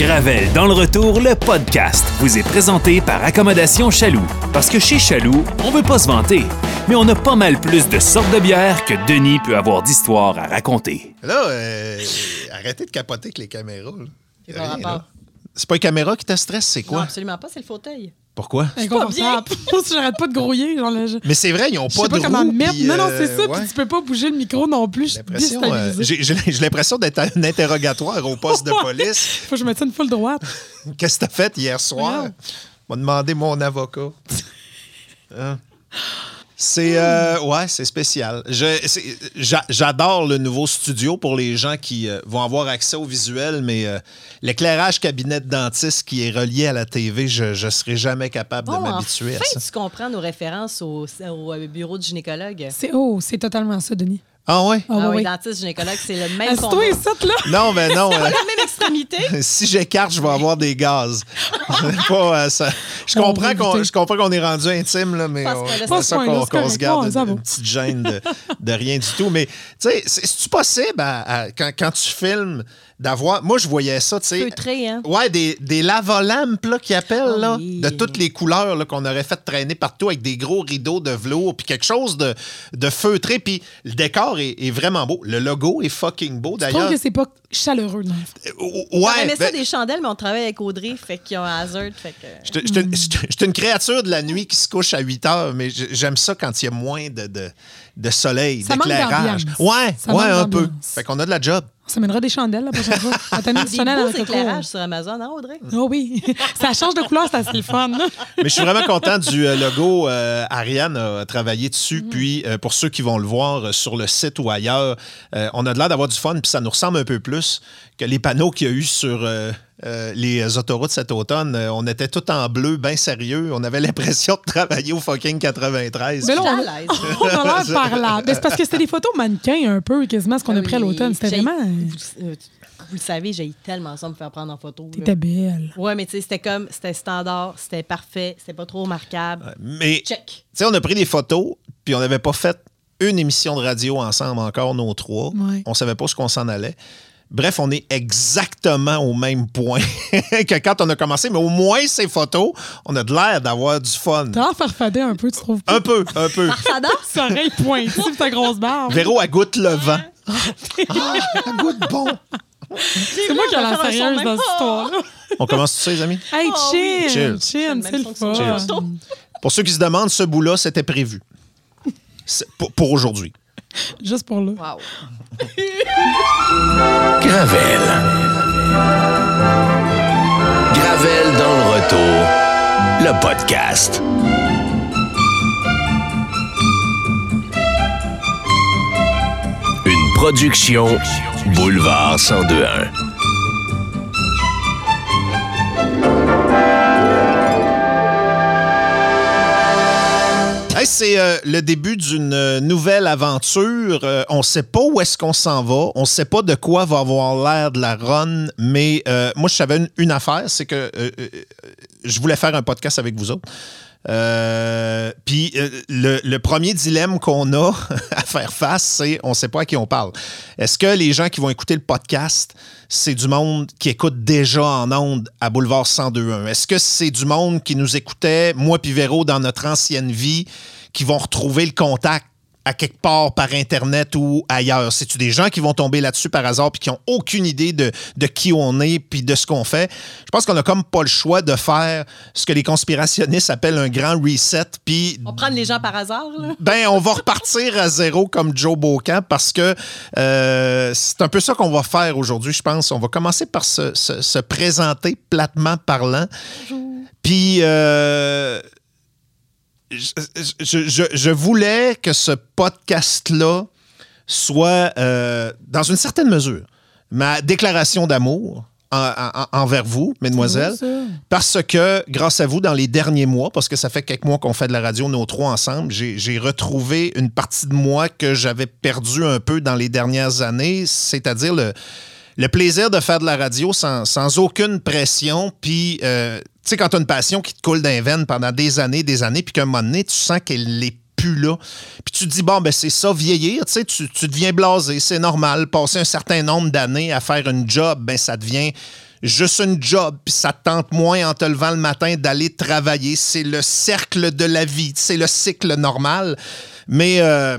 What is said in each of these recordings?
Gravel dans le retour, le podcast vous est présenté par Accommodation Chaloux. Parce que chez Chaloux, on veut pas se vanter, mais on a pas mal plus de sortes de bières que Denis peut avoir d'histoires à raconter. Là, euh, arrêtez de capoter avec les caméras. là. C'est pas les caméras qui te stressent, c'est Non, quoi? absolument pas, c'est le fauteuil. Pourquoi? J'arrête pas de grouiller, genre là, je, Mais c'est vrai, ils ont je pas sais pas de comment me mettre. puis, non, non, euh, c'est ça. ouais. Puis tu peux pas bouger le micro non plus. Euh. J'ai l'impression d'être à un interrogatoire au poste de police. Faut que je mette ça une foule droite. Qu'est-ce que t'as fait hier soir? Regarde. m'a demandé mon avocat. Hein? C'est euh, ouais, c'est spécial. J'adore le nouveau studio pour les gens qui euh, vont avoir accès au visuel, mais euh, l'éclairage cabinet de dentiste qui est relié à la TV, je ne serai jamais capable de m'habituer enfin, à ça. tu comprends nos références au, au, bureau du gynécologue. C'est oh, c'est totalement ça, Denis. Ah ouais? Ah, Ah oui, oui. dentiste, gynécologue, c'est le même combat. ici, là. Non, mais non. euh, La même extrémité. si j'écarte, je vais avoir des gaz. Pas, euh, ça- Je comprends qu'on éviter. je comprends qu'on est rendu intime, là, mais on- c'est ça qu'on se garde une, petite gêne de, de rien du tout. Mais, tu sais, c'est- c'est-tu possible, à- à- quand, quand tu filmes, d'avoir... Moi, je voyais ça, tu sais... Feutré, hein? Ouais, des, des lavolampes là, qui appellent, Ah là, oui. de toutes les couleurs là, qu'on aurait fait traîner partout avec des gros rideaux de velours, puis quelque chose de, de feutré. Puis le décor est, est vraiment beau. Le logo est fucking beau, Je trouve d'ailleurs. que c'est pas chaleureux. Non? Euh, On Ouais, aimait ça ben- des chandelles, mais on travaille avec Audrey, fait qu'ils ont un hazard, fait que... Je te- je te- je te- je suis une créature de la nuit qui se couche à 8 heures, mais j'aime ça quand il y a moins de, de, de soleil, d'éclairage. Ouais, Ça ouais, un peu. Fait qu'on a de la job. On s'amènera des chandelles la prochaine fois. Avec le éclairages sur Amazon, hein, Audrey? Oh oui. ça change de couleur, c'est assez le fun. Mais je suis vraiment content du euh, logo. Euh, Ariane a travaillé dessus. Puis, euh, pour ceux qui vont le voir euh, sur le site ou ailleurs, euh, on a de l'air d'avoir du fun. Puis, ça nous ressemble un peu plus que les panneaux qu'il y a eu sur euh, les autoroutes cet automne. Euh, on était tout en bleu, bien sérieux. On avait l'impression de travailler au fucking 93. Mais là, on, à l'aise. on a l'air parlable. Mais c'est parce que c'était des photos mannequins un peu, quasiment, ce qu'on a Ah pris à l'automne. C'était vraiment. Vous, euh, vous le savez, j'ai tellement ça me faire prendre en photo. là. T'étais belle. Ouais, mais tu sais, c'était comme, c'était standard, c'était parfait, c'était pas trop remarquable. Mais Check. Tu sais, on a pris des photos, puis on n'avait pas fait une émission de radio ensemble encore, nos trois. Ouais. On savait pas ce qu'on s'en allait. Bref, on est exactement au même point que quand on a commencé, mais au moins ces photos, on a de l'air d'avoir du fun. T'as l'air farfadé un peu, tu trouves pas? Un peu, un peu. Ça danse? Ça oreille pointue ta grosse barbe. Véro, elle goûte le vent. Ah, elle goûte bon. C'est moi qui ai la sérieuse dans cette histoire-là. On commence tout ça, les amis? Hey, Oh oui. chin! Cheers. Chin, c'est le fun. Pour ceux qui se demandent, ce bout-là, c'était prévu. Pour aujourd'hui. Juste pour là. Wow. Gravel. Gravel dans le retour. Le podcast. Une production Boulevard 1021. C'est euh, le début d'une euh, nouvelle aventure. Euh, on sait pas où est-ce qu'on s'en va. On sait pas de quoi va avoir l'air de la run. Mais moi, je savais une, affaire, c'est que je voulais faire un podcast avec vous autres. Euh, Puis euh, le, premier dilemme qu'on a à faire face, c'est on sait pas à qui on parle. Est-ce que les gens qui vont écouter le podcast, c'est du monde qui écoute déjà en ondes à Boulevard 1021? Est-ce que c'est du monde qui nous écoutait, moi puis Véro, dans notre ancienne vie, qui vont retrouver le contact à quelque part par Internet ou ailleurs? C'est-tu des gens qui vont tomber là-dessus par hasard puis qui n'ont aucune idée de, de qui on est puis de ce qu'on fait? Je pense qu'on a comme pas le choix de faire ce que les conspirationnistes appellent un grand reset puis On prend les gens par hasard, là. ben, on va repartir à zéro comme Joe Bocan parce que euh, c'est un peu ça qu'on va faire aujourd'hui, je pense. On va commencer par se, se- se présenter platement parlant. Puis, euh, je, je- je- je voulais que ce podcast-là soit, euh, dans une certaine mesure, ma déclaration d'amour en- en- envers vous, mesdemoiselles. Parce que, grâce à vous, dans les derniers mois, parce que ça fait quelques mois qu'on fait de la radio, nos trois ensemble, j'ai retrouvé une partie de moi que j'avais perdue un peu dans les dernières années, c'est-à-dire le, le plaisir de faire de la radio sans, sans aucune pression. Puis, euh, sais, quand tu as une passion qui te coule d'un veine pendant des années, des années, puis qu'à un moment donné, tu sens qu'elle est plus là. Puis tu te dis, bon, ben c'est ça, vieillir, tu sais, tu, tu deviens blasé, c'est normal. Passer un certain nombre d'années à faire une job, ben ça devient juste une job, puis ça te tente moins en te levant le matin d'aller travailler. C'est le cercle de la vie, c'est le cycle normal. Mais euh,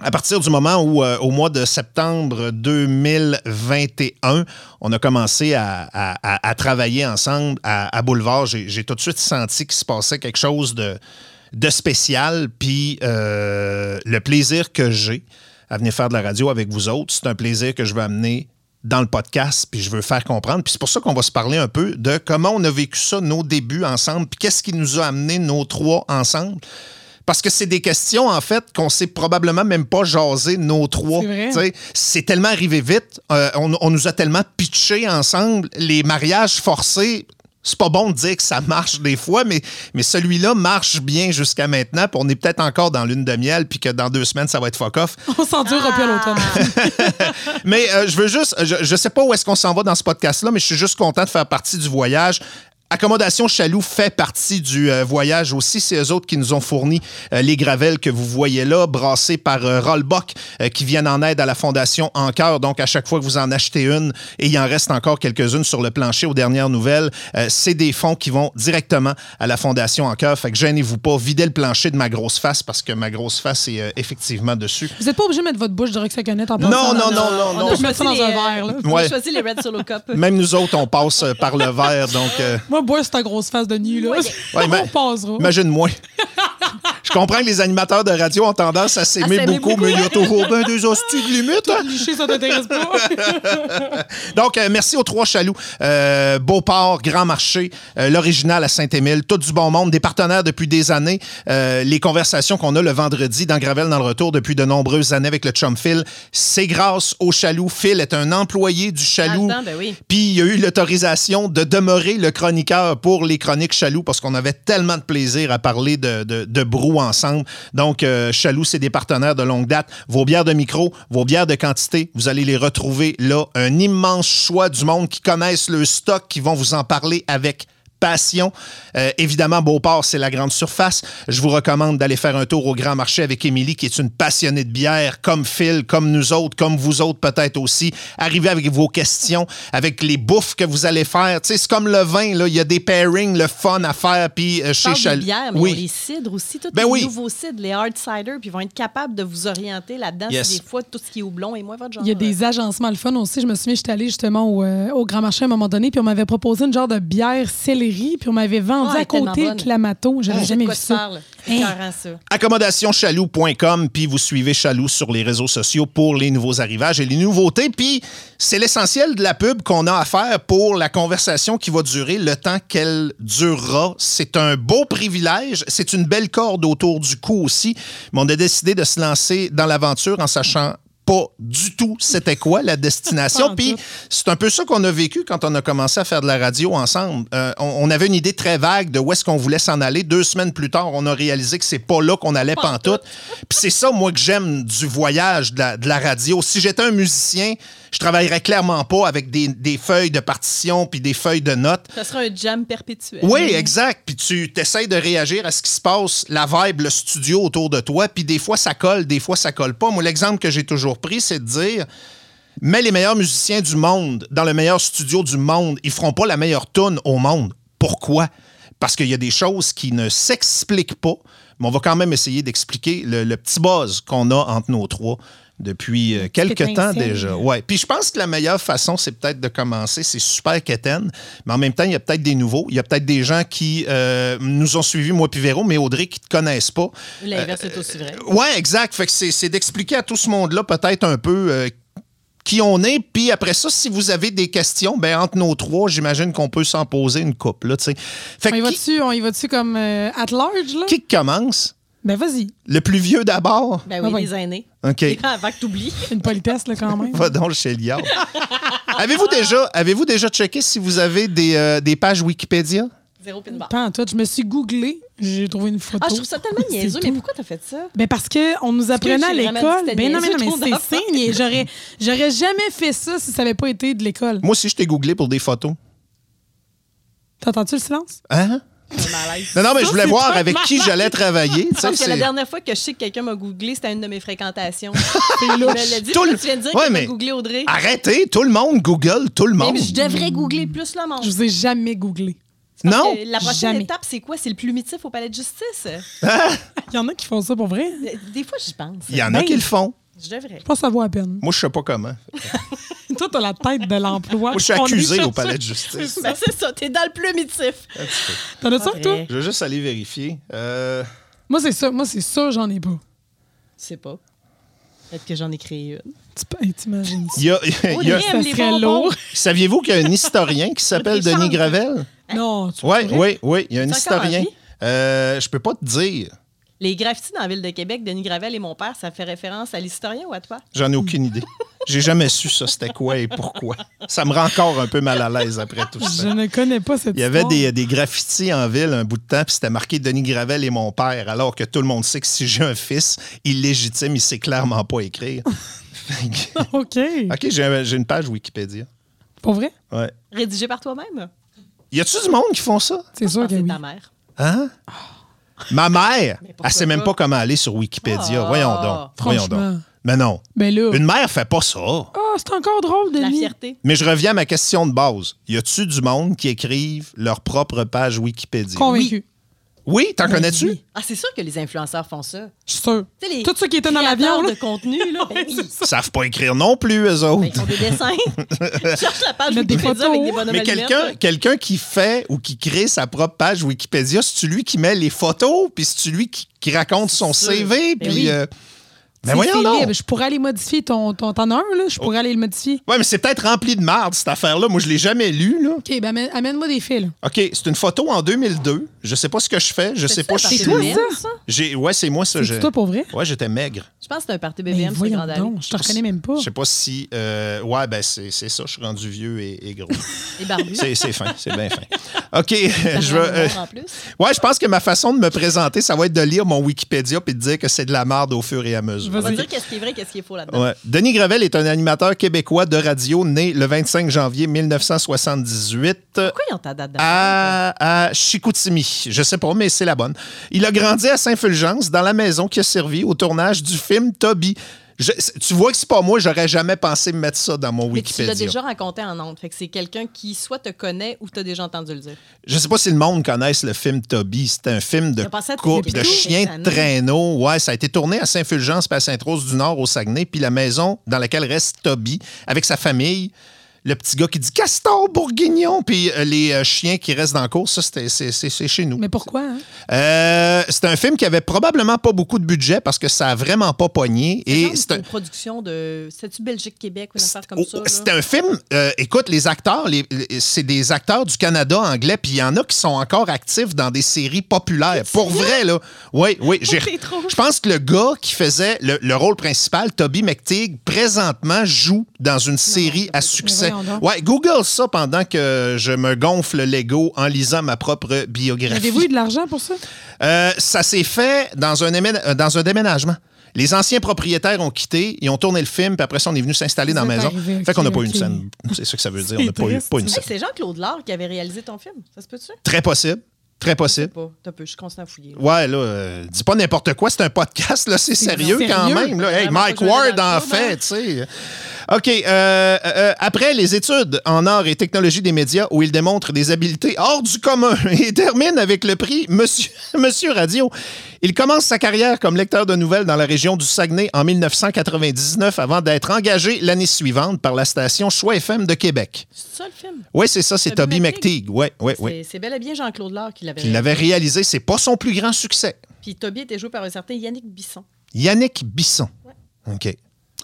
à partir du moment où, euh, au mois de septembre 2021, on a commencé à, travailler ensemble à, Boulevard, j'ai tout de suite senti qu'il se passait quelque chose de, de spécial. Puis euh, le plaisir que j'ai à venir faire de la radio avec vous autres, c'est un plaisir que je veux amener dans le podcast, puis je veux faire comprendre. Puis c'est pour ça qu'on va se parler un peu de comment on a vécu ça, nos débuts ensemble, puis qu'est-ce qui nous a amené nos trois ensemble. Parce que c'est des questions, en fait, qu'on sait probablement même pas jaser, nos trois. C'est tellement arrivé vite. Euh, on, on nous a tellement pitché ensemble. Les mariages forcés, c'est pas bon de dire que ça marche des fois, mais, mais celui-là marche bien jusqu'à maintenant. Puis on est peut-être encore dans lune de miel, puis que dans deux semaines, ça va être fuck off. On s'endurera plus à l'automne. Mais euh, je veux juste, je, je sais pas où est-ce qu'on s'en va dans ce podcast-là, mais je suis juste content de faire partie du voyage. Accommodation Chaloux fait partie du euh, voyage aussi. C'est eux autres qui nous ont fourni euh, les gravelles que vous voyez là, brassées par euh, Rollbuck, euh, qui viennent en aide à la Fondation Encoeur. Donc, à chaque fois que vous en achetez une, et il en reste encore quelques-unes sur le plancher aux dernières nouvelles, euh, c'est des fonds qui vont directement à la Fondation Encoeur. Fait que gênez-vous pas, videz le plancher de ma grosse face parce que ma grosse face est euh, effectivement dessus. Vous n'êtes pas obligé de mettre votre bouche de Roxaconette en Non, passant. non, non, non, On non. a Je mets ça choisi dans un les, verre, là. On Ouais. a choisi les Red Solo Cup. Même nous autres, on passe euh, par le verre, donc... euh, Moi, bois c'est ta grosse face de nu, là. Ouais, mais- on passera. Imagine-moi. Je comprends que les animateurs de radio ont tendance à s'aimer beaucoup, beaucoup. mais il y a toujours bien des hosties de limite. hein? Ça t'intéresse pas? Donc, euh, merci aux trois chaloux. Euh, Beauport, Grand Marché, euh, l'original à Saint-Émile, tout du bon monde, des partenaires depuis des années. Les conversations qu'on a le vendredi dans Gravel dans le retour depuis de nombreuses années avec le chum Phil, c'est grâce au chaloux. Phil est un employé du chaloux. Là-dedans, ben oui. Puis il y a eu l'autorisation de demeurer le chroniqueur pour les chroniques Chaloux parce qu'on avait tellement de plaisir à parler de, de, de brou ensemble. Donc, euh, Chaloux, c'est des partenaires de longue date. Vos bières de micro, vos bières de quantité, vous allez les retrouver là. Un immense choix du monde qui connaissent le stock, qui vont vous en parler avec passion. Euh, évidemment, Beauport, c'est la grande surface. Je vous recommande d'aller faire un tour au Grand Marché avec Émilie, qui est une passionnée de bière, comme Phil, comme nous autres, comme vous autres peut-être aussi. Arrivez avec vos questions, avec les bouffes que vous allez faire. Tu sais, c'est comme le vin, là. Il y a des pairings, le fun à faire. Puis euh, chez Parle Chal- des bières, mais oui. les cidres aussi, tous Ben les oui. nouveaux cidres, les hard cider, puis ils vont être capables de vous orienter là-dedans. Yes. si des fois, tout ce qui est houblon et moi, votre genre. Il y a des agencements le fun aussi. Je me souviens, j'étais allée justement au, euh, au Grand Marché à un moment donné, puis on m'avait proposé une genre de bière puis on m'avait vendu Ah, elle à est tellement côté bonne. Clamato. J'avais de jamais vu ça. C'est Hein? accommodationchaloux.com, puis vous suivez Chaloux sur les réseaux sociaux pour les nouveaux arrivages et les nouveautés. Puis c'est l'essentiel de la pub qu'on a à faire pour la conversation qui va durer le temps qu'elle durera. C'est un beau privilège. C'est une belle corde autour du cou aussi. Mais on a décidé de se lancer dans l'aventure en sachant pas du tout c'était quoi la destination. Puis c'est un peu ça qu'on a vécu quand on a commencé à faire de la radio ensemble. Euh, on, on avait une idée très vague de où est-ce qu'on voulait s'en aller. Deux semaines plus tard, on a réalisé que c'est pas là qu'on allait pantoute. Puis c'est ça, moi, que j'aime du voyage de la, de la radio. Si j'étais un musicien, je travaillerais clairement pas avec des, des feuilles de partition puis des feuilles de notes. Ça sera un jam perpétuel. Oui, exact. Puis tu essaies de réagir à ce qui se passe, la vibe, le studio autour de toi. Puis des fois, ça colle, des fois, ça colle pas. Moi, l'exemple que j'ai toujours c'est de dire mais les meilleurs musiciens du monde, dans le meilleur studio du monde, ils feront pas la meilleure tune au monde. Pourquoi? Parce qu'il y a des choses qui ne s'expliquent pas, mais on va quand même essayer d'expliquer le, le petit buzz qu'on a entre nos trois depuis euh, quelques temps déjà. Ouais. Puis je pense que la meilleure façon, c'est peut-être de commencer. C'est super quétaine, mais en même temps, il y a peut-être des nouveaux. Il y a peut-être des gens qui euh, nous ont suivis, moi puis Véro, mais Audrey, qui ne te connaissent pas. L'inverse est aussi vrai. Ouais, exact. Fait que c'est d'expliquer à tout ce monde-là peut-être un peu euh, qui on est. Puis après ça, si vous avez des questions, ben entre nos trois, j'imagine qu'on peut s'en poser une couple. Là, tu sais. fait On y on y va-tu comme euh, at large, là? qui commence? Ben vas-y. Le plus vieux d'abord? Ben Ah oui, les aînés. OK. Avant que t'oublies. Une politesse, là, quand même. Va donc chez Liard. avez-vous déjà, avez déjà checké si vous avez des, euh, des pages Wikipédia? Zéro pin bar. Pas en tout. Je me suis googlé. J'ai trouvé une photo. Ah, je trouve ça tellement niaiseux. Mais pourquoi t'as fait ça? Ben parce qu'on nous apprenait à l'école. Ben non, mais non, mais c'est signe. J'aurais, j'aurais jamais fait ça si ça n'avait pas été de l'école. Moi aussi, je t'ai googlé pour des photos. T'entends-tu le silence? Hein? Non, non, mais je voulais voir avec qui j'allais travailler. Parce que la dernière fois que je sais que quelqu'un m'a googlé, c'était une de mes fréquentations. Il me l'a dit. Tout le- Tu viens de dire Ouais, que mais- googlé Audrey. Arrêtez, tout le monde Google, tout le Mais monde. je devrais googler plus le monde. Je vous ai jamais googlé. Non? Que La prochaine Jamais. étape, c'est quoi? C'est le plumitif au palais de justice. Il y en a qui font ça pour vrai? Des fois, j'y pense. Il y en a Ben. qui le font. Je devrais. Je pense que ça vaut à peine. Moi, je sais pas comment. Toi, t'as la tête de l'emploi. Moi, je suis accusé au palais de justice. Ben, c'est ça, t'es dans le plumitif. T'en as ça, toi? Je vais juste aller vérifier. Euh, Moi, c'est ça. Moi, c'est ça, j'en ai pas. Je sais pas. Peut-être que j'en ai créé une. Tu T'imagines ça? il y a- il y a- Ça serait lourd. Saviez-vous qu'il y a un historien qui s'appelle. Denis Gravel? Non, tu Oui, oui, oui. Il y a un C'est historien. Euh, je peux pas te dire. Les graffitis dans la ville de Québec, Denis Gravel et mon père, ça fait référence à l'historien ou à toi? J'en ai aucune idée. J'ai jamais su ça, c'était quoi et pourquoi. Ça me rend encore un peu mal à l'aise après tout Je ça. ne connais pas cette Il y avait des, des graffitis en ville un bout de temps, puis c'était marqué Denis Gravel et mon père, alors que tout le monde sait que si j'ai un fils illégitime, il sait clairement pas écrire. Fait que- OK. OK, j'ai un- j'ai une page Wikipédia. Pour vrai? Ouais. Rédigé par toi-même? Y a-tu du monde qui font ça? C'est sûr Ah, que c'est oui. ta mère. Hein? Ma mère, Mais elle sait même pas? comment aller sur Wikipédia. Ah. Voyons donc. Voyons donc. Mais non. Ben là. Une mère fait pas ça. Ah, c'est encore drôle, La Denis. fierté. Mais je reviens à ma question de base. Y a-tu du monde qui écrivent leur propre page Wikipédia? Convaincu. Oui, t'en Ben connais-tu? oui. Ah, c'est sûr que les influenceurs font ça. Je suis sûr. Les Tout ceux qui étaient dans l'avion, de contenu, là, ben oui. Ils savent pas écrire non plus, eux autres. Ben, ils font des dessins. Cherche la page Wikipédia avec des bonhommes Mais quelqu'un qui fait ou qui crée sa propre page Wikipédia, c'est-tu lui qui met les photos, puis c'est-tu lui qui, qui raconte son sûr. CV, Ben puis... oui. euh, Ben C'est- voyons c'est donc. libre. Je pourrais aller modifier ton, ton, t'en as un, là. Je pourrais aller le modifier. Ouais, mais c'est peut-être rempli de marde, cette affaire-là. Moi, je l'ai jamais lu, là. OK, ben amène- amène-moi des là. OK, c'est une photo en 2002. Je sais pas ce que je fais. Je sais pas. je C'est suis- toi, BBM, ça? J'ai, ouais, c'est moi ça. C'est toi pour vrai? Ouais, j'étais maigre. Je pense que c'est un party BBM Allée. donc. Je te reconnais même pas. Je sais pas si. euh, ouais, ben c'est, c'est ça. Je suis rendu vieux et, et gros. Et barbu. c'est, c'est fin. C'est bien fin. OK, je euh, en plus. ouais, je pense que ma façon de me présenter, ça va être de lire mon Wikipédia puis de dire que c'est de la merde au fur et à mesure. On va dire qu'est-ce qui est vrai, qu'est-ce qui est faux là-dedans. Ouais. Denis Gravel est un animateur québécois de radio né le 25 janvier 1978 Pourquoi ils ont ta date à, à Chicoutimi. Je sais pas, mais c'est la bonne. Il a grandi à Saint-Fulgence, dans la maison qui a servi au tournage du film Toby. Je- tu vois que c'est pas moi, j'aurais jamais pensé me mettre ça dans mon Mais tu l'as Wikipédia. déjà raconté en. Fait que c'est quelqu'un qui soit te connaît ou t'as déjà entendu le dire. Je sais pas si le monde connaisse le film Toby. C'est un film de couple, de chien de traîneau. Ouais, ça a été tourné à Saint-Fulgence puis à Sainte-Rose-du-Nord, au Saguenay. Puis la maison dans laquelle reste Toby, avec sa famille. Le petit gars qui dit Castor Bourguignon, puis euh, les euh, chiens qui restent dans la course, ça, c'était- c'est c'est- c'est chez nous. Mais pourquoi, hein? Euh, c'est un film qui avait probablement pas beaucoup de budget parce que ça a vraiment pas pogné. Et c'est un, une production de. C'est-tu Belgique-Québec ou une affaire comme Oh, ça? là? c'est un film, euh, écoute, les acteurs, les- les- c'est des acteurs du Canada anglais, puis il y en a qui sont encore actifs dans des séries populaires. Pour vrai, là. Oui, oui. j'ai- c'est trop. Je pense que le gars qui faisait le, le rôle principal, Toby McTeague, présentement joue dans une série à succès. Donc. Ouais, Google ça pendant que je me gonfle l'ego en lisant ma propre biographie. Avez-vous eu de l'argent pour ça? Euh, ça s'est fait dans un, émén- euh, dans un déménagement. Les anciens propriétaires ont quitté, ils ont tourné le film, puis après ça, on est venu s'installer dans la maison. arrivé, fait qu'on n'a pas eu une scène. C'est ça que ça veut dire. On n'a pas, eu- pas une Hey, scène. c'est Jean-Claude Lard qui avait réalisé ton film. Ça se peut-tu? Très possible. Très possible. pas. Peu, je continue à fouiller. là. Ouais, là, euh, dis pas n'importe quoi, c'est un podcast, là, c'est sérieux, sérieux. quand même. Là. Hey, Mike Ward en fait, hein? tu sais. OK. euh, euh, après les études en arts et technologie des médias, où il démontre des habiletés hors du commun et termine avec le prix Monsieur, Monsieur Radio, il commence sa carrière comme lecteur de nouvelles dans la région du Saguenay en 1999 avant d'être engagé l'année suivante par la station Choix FM de Québec. C'est ça le film? Oui, c'est ça, c'est Toby McTeague. Oui, oui, oui. C'est- bel et bien Jean-Claude Lard qui l'avait Il l'avait réalisé, c'est pas son plus grand succès. Puis Toby était joué par un certain Yannick Bisson. Yannick Bisson. OK.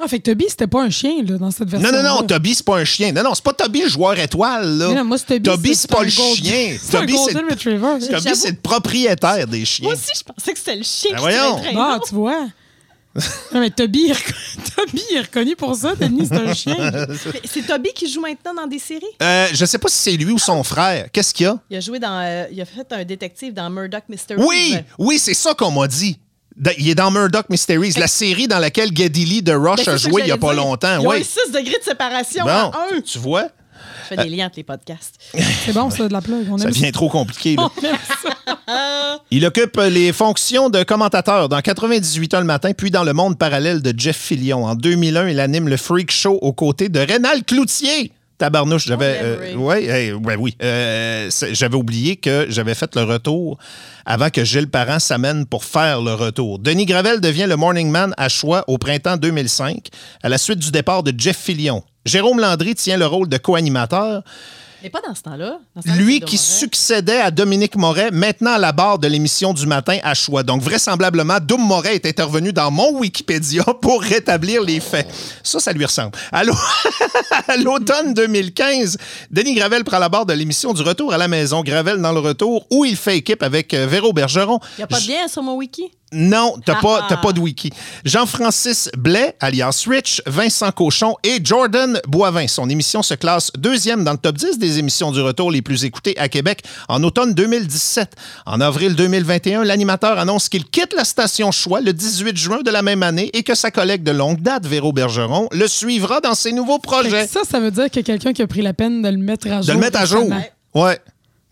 Ah, fait que Toby, c'était pas un chien, là, dans cette version. Non, non, non, Toby, c'est pas un chien. Non, non, c'est pas Toby le joueur étoile, là. Mais non, moi, c'est Toby, c'est pas un le gold- chien. C'est Toby, c'est. Toby, le propriétaire des chiens. Moi aussi, je pensais que c'était le chien Ben qui voyons. Ah, tu vois. Non, mais Toby, il est reco- Toby il est reconnu pour ça. Denis, c'est un chien. C'est Toby qui joue maintenant dans des séries? Euh, je sais pas si c'est lui ou son frère. Qu'est-ce qu'il y a? Il a joué dans. euh, il a fait un détective dans Murdoch Mysteries. Oui, oui, c'est ça qu'on m'a dit. Il est dans Murdoch Mysteries, la série dans laquelle Geddy Lee de Rush Ben, a joué il y a pas dire. longtemps. Ont Oui. eu 6 degrés de séparation Bon, en un. tu vois. Je fais des liens entre les podcasts. C'est bon, ça, de la plug. On Ça devient trop compliqué. là. On aime ça. Il occupe les fonctions de commentateur dans 98 ans le matin, puis dans le monde parallèle de Jeff Fillion. En 2001, il anime le Freak Show aux côtés de Rénal Cloutier. Tabarnouche, j'avais. Euh, Ray. ouais, hey, ouais, oui. Euh, j'avais oublié que j'avais fait le retour avant que Gilles Parent s'amène pour faire le retour. Denis Gravel devient le Morning Man à choix au printemps 2005, à la suite du départ de Jeff Fillion. Jérôme Landry tient le rôle de co-animateur. Mais pas dans ce temps-là. Lui qui succédait à Dominique Moret, maintenant à la barre de l'émission du matin à choix. Donc, vraisemblablement, Dom Moret est intervenu dans mon Wikipédia pour rétablir les faits. Ça, ça lui ressemble. À l'automne 2015, Denis Gravel prend la barre de l'émission du Retour à la maison. Gravel dans le retour, où il fait équipe avec euh, Véro Bergeron. Il n'y a pas de lien sur mon wiki? Non, t'as pas, t'as pas de wiki. Jean-Francis Blais, alias Rich, Vincent Cochon et Jordan Boivin. Son émission se classe deuxième dans le top 10 des émissions du retour les plus écoutées à Québec en automne 2017. En avril 2021, l'animateur annonce qu'il quitte la station Choix le 18 juin de la même année et que sa collègue de longue date, Véro Bergeron, le suivra dans ses nouveaux projets. ça, ça veut dire que quelqu'un qui a pris la peine de le mettre à jour. De le mettre à jour. Ouais.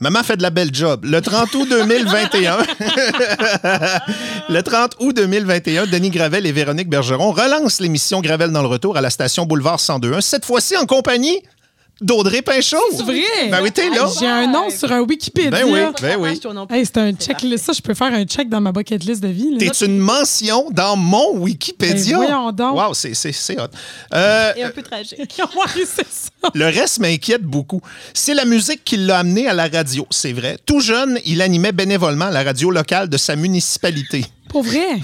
Maman fait de la belle job. Le 30 août 2021, le 30 août 2021, Denis Gravel et Véronique Bergeron relancent l'émission Gravel dans le retour à la station Boulevard 102.1, cette fois-ci en compagnie d'Audrey Pinchot. C'est vrai? Ben oui, t'es là. J'ai un nom sur un Wikipédia. Ben oui. De oui. Hey, c'est un checklist. Ça, je peux faire un check dans ma bucket list de vie. T'es une mention dans mon Wikipédia. Ben voyons donc. Wow, c'est, c'est, c'est hot. Euh, Et un peu tragique. Ouais, c'est ça. Le reste m'inquiète beaucoup. C'est la musique qui l'a amené à la radio, c'est vrai. Tout jeune, il animait bénévolement la radio locale de sa municipalité. Pour vrai?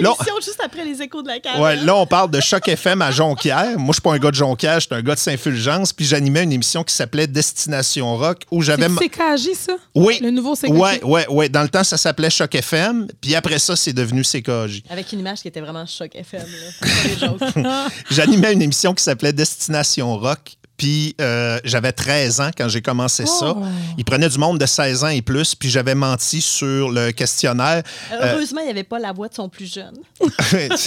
Là, L'émission juste après les échos de la cave. Ouais, là, on parle de Choc FM à Jonquière. Moi, je suis pas un gars de Jonquière, je suis un gars de Saint-Fulgence. Puis j'animais une émission qui s'appelait Destination Rock où j'avais. C'est CKJ, ça? Oui. Le nouveau CKJ. Ouais, ouais, ouais. Dans le temps, ça s'appelait Choc FM. Puis après ça, c'est devenu CKJ. Avec une image qui était vraiment choc FM. J'animais une émission qui s'appelait Destination Rock. Puis euh, j'avais 13 ans quand j'ai commencé ça. Oh. Il prenait du monde de 16 ans et plus. Puis j'avais menti sur le questionnaire. Heureusement, il n'y avait pas la voix de son plus jeune.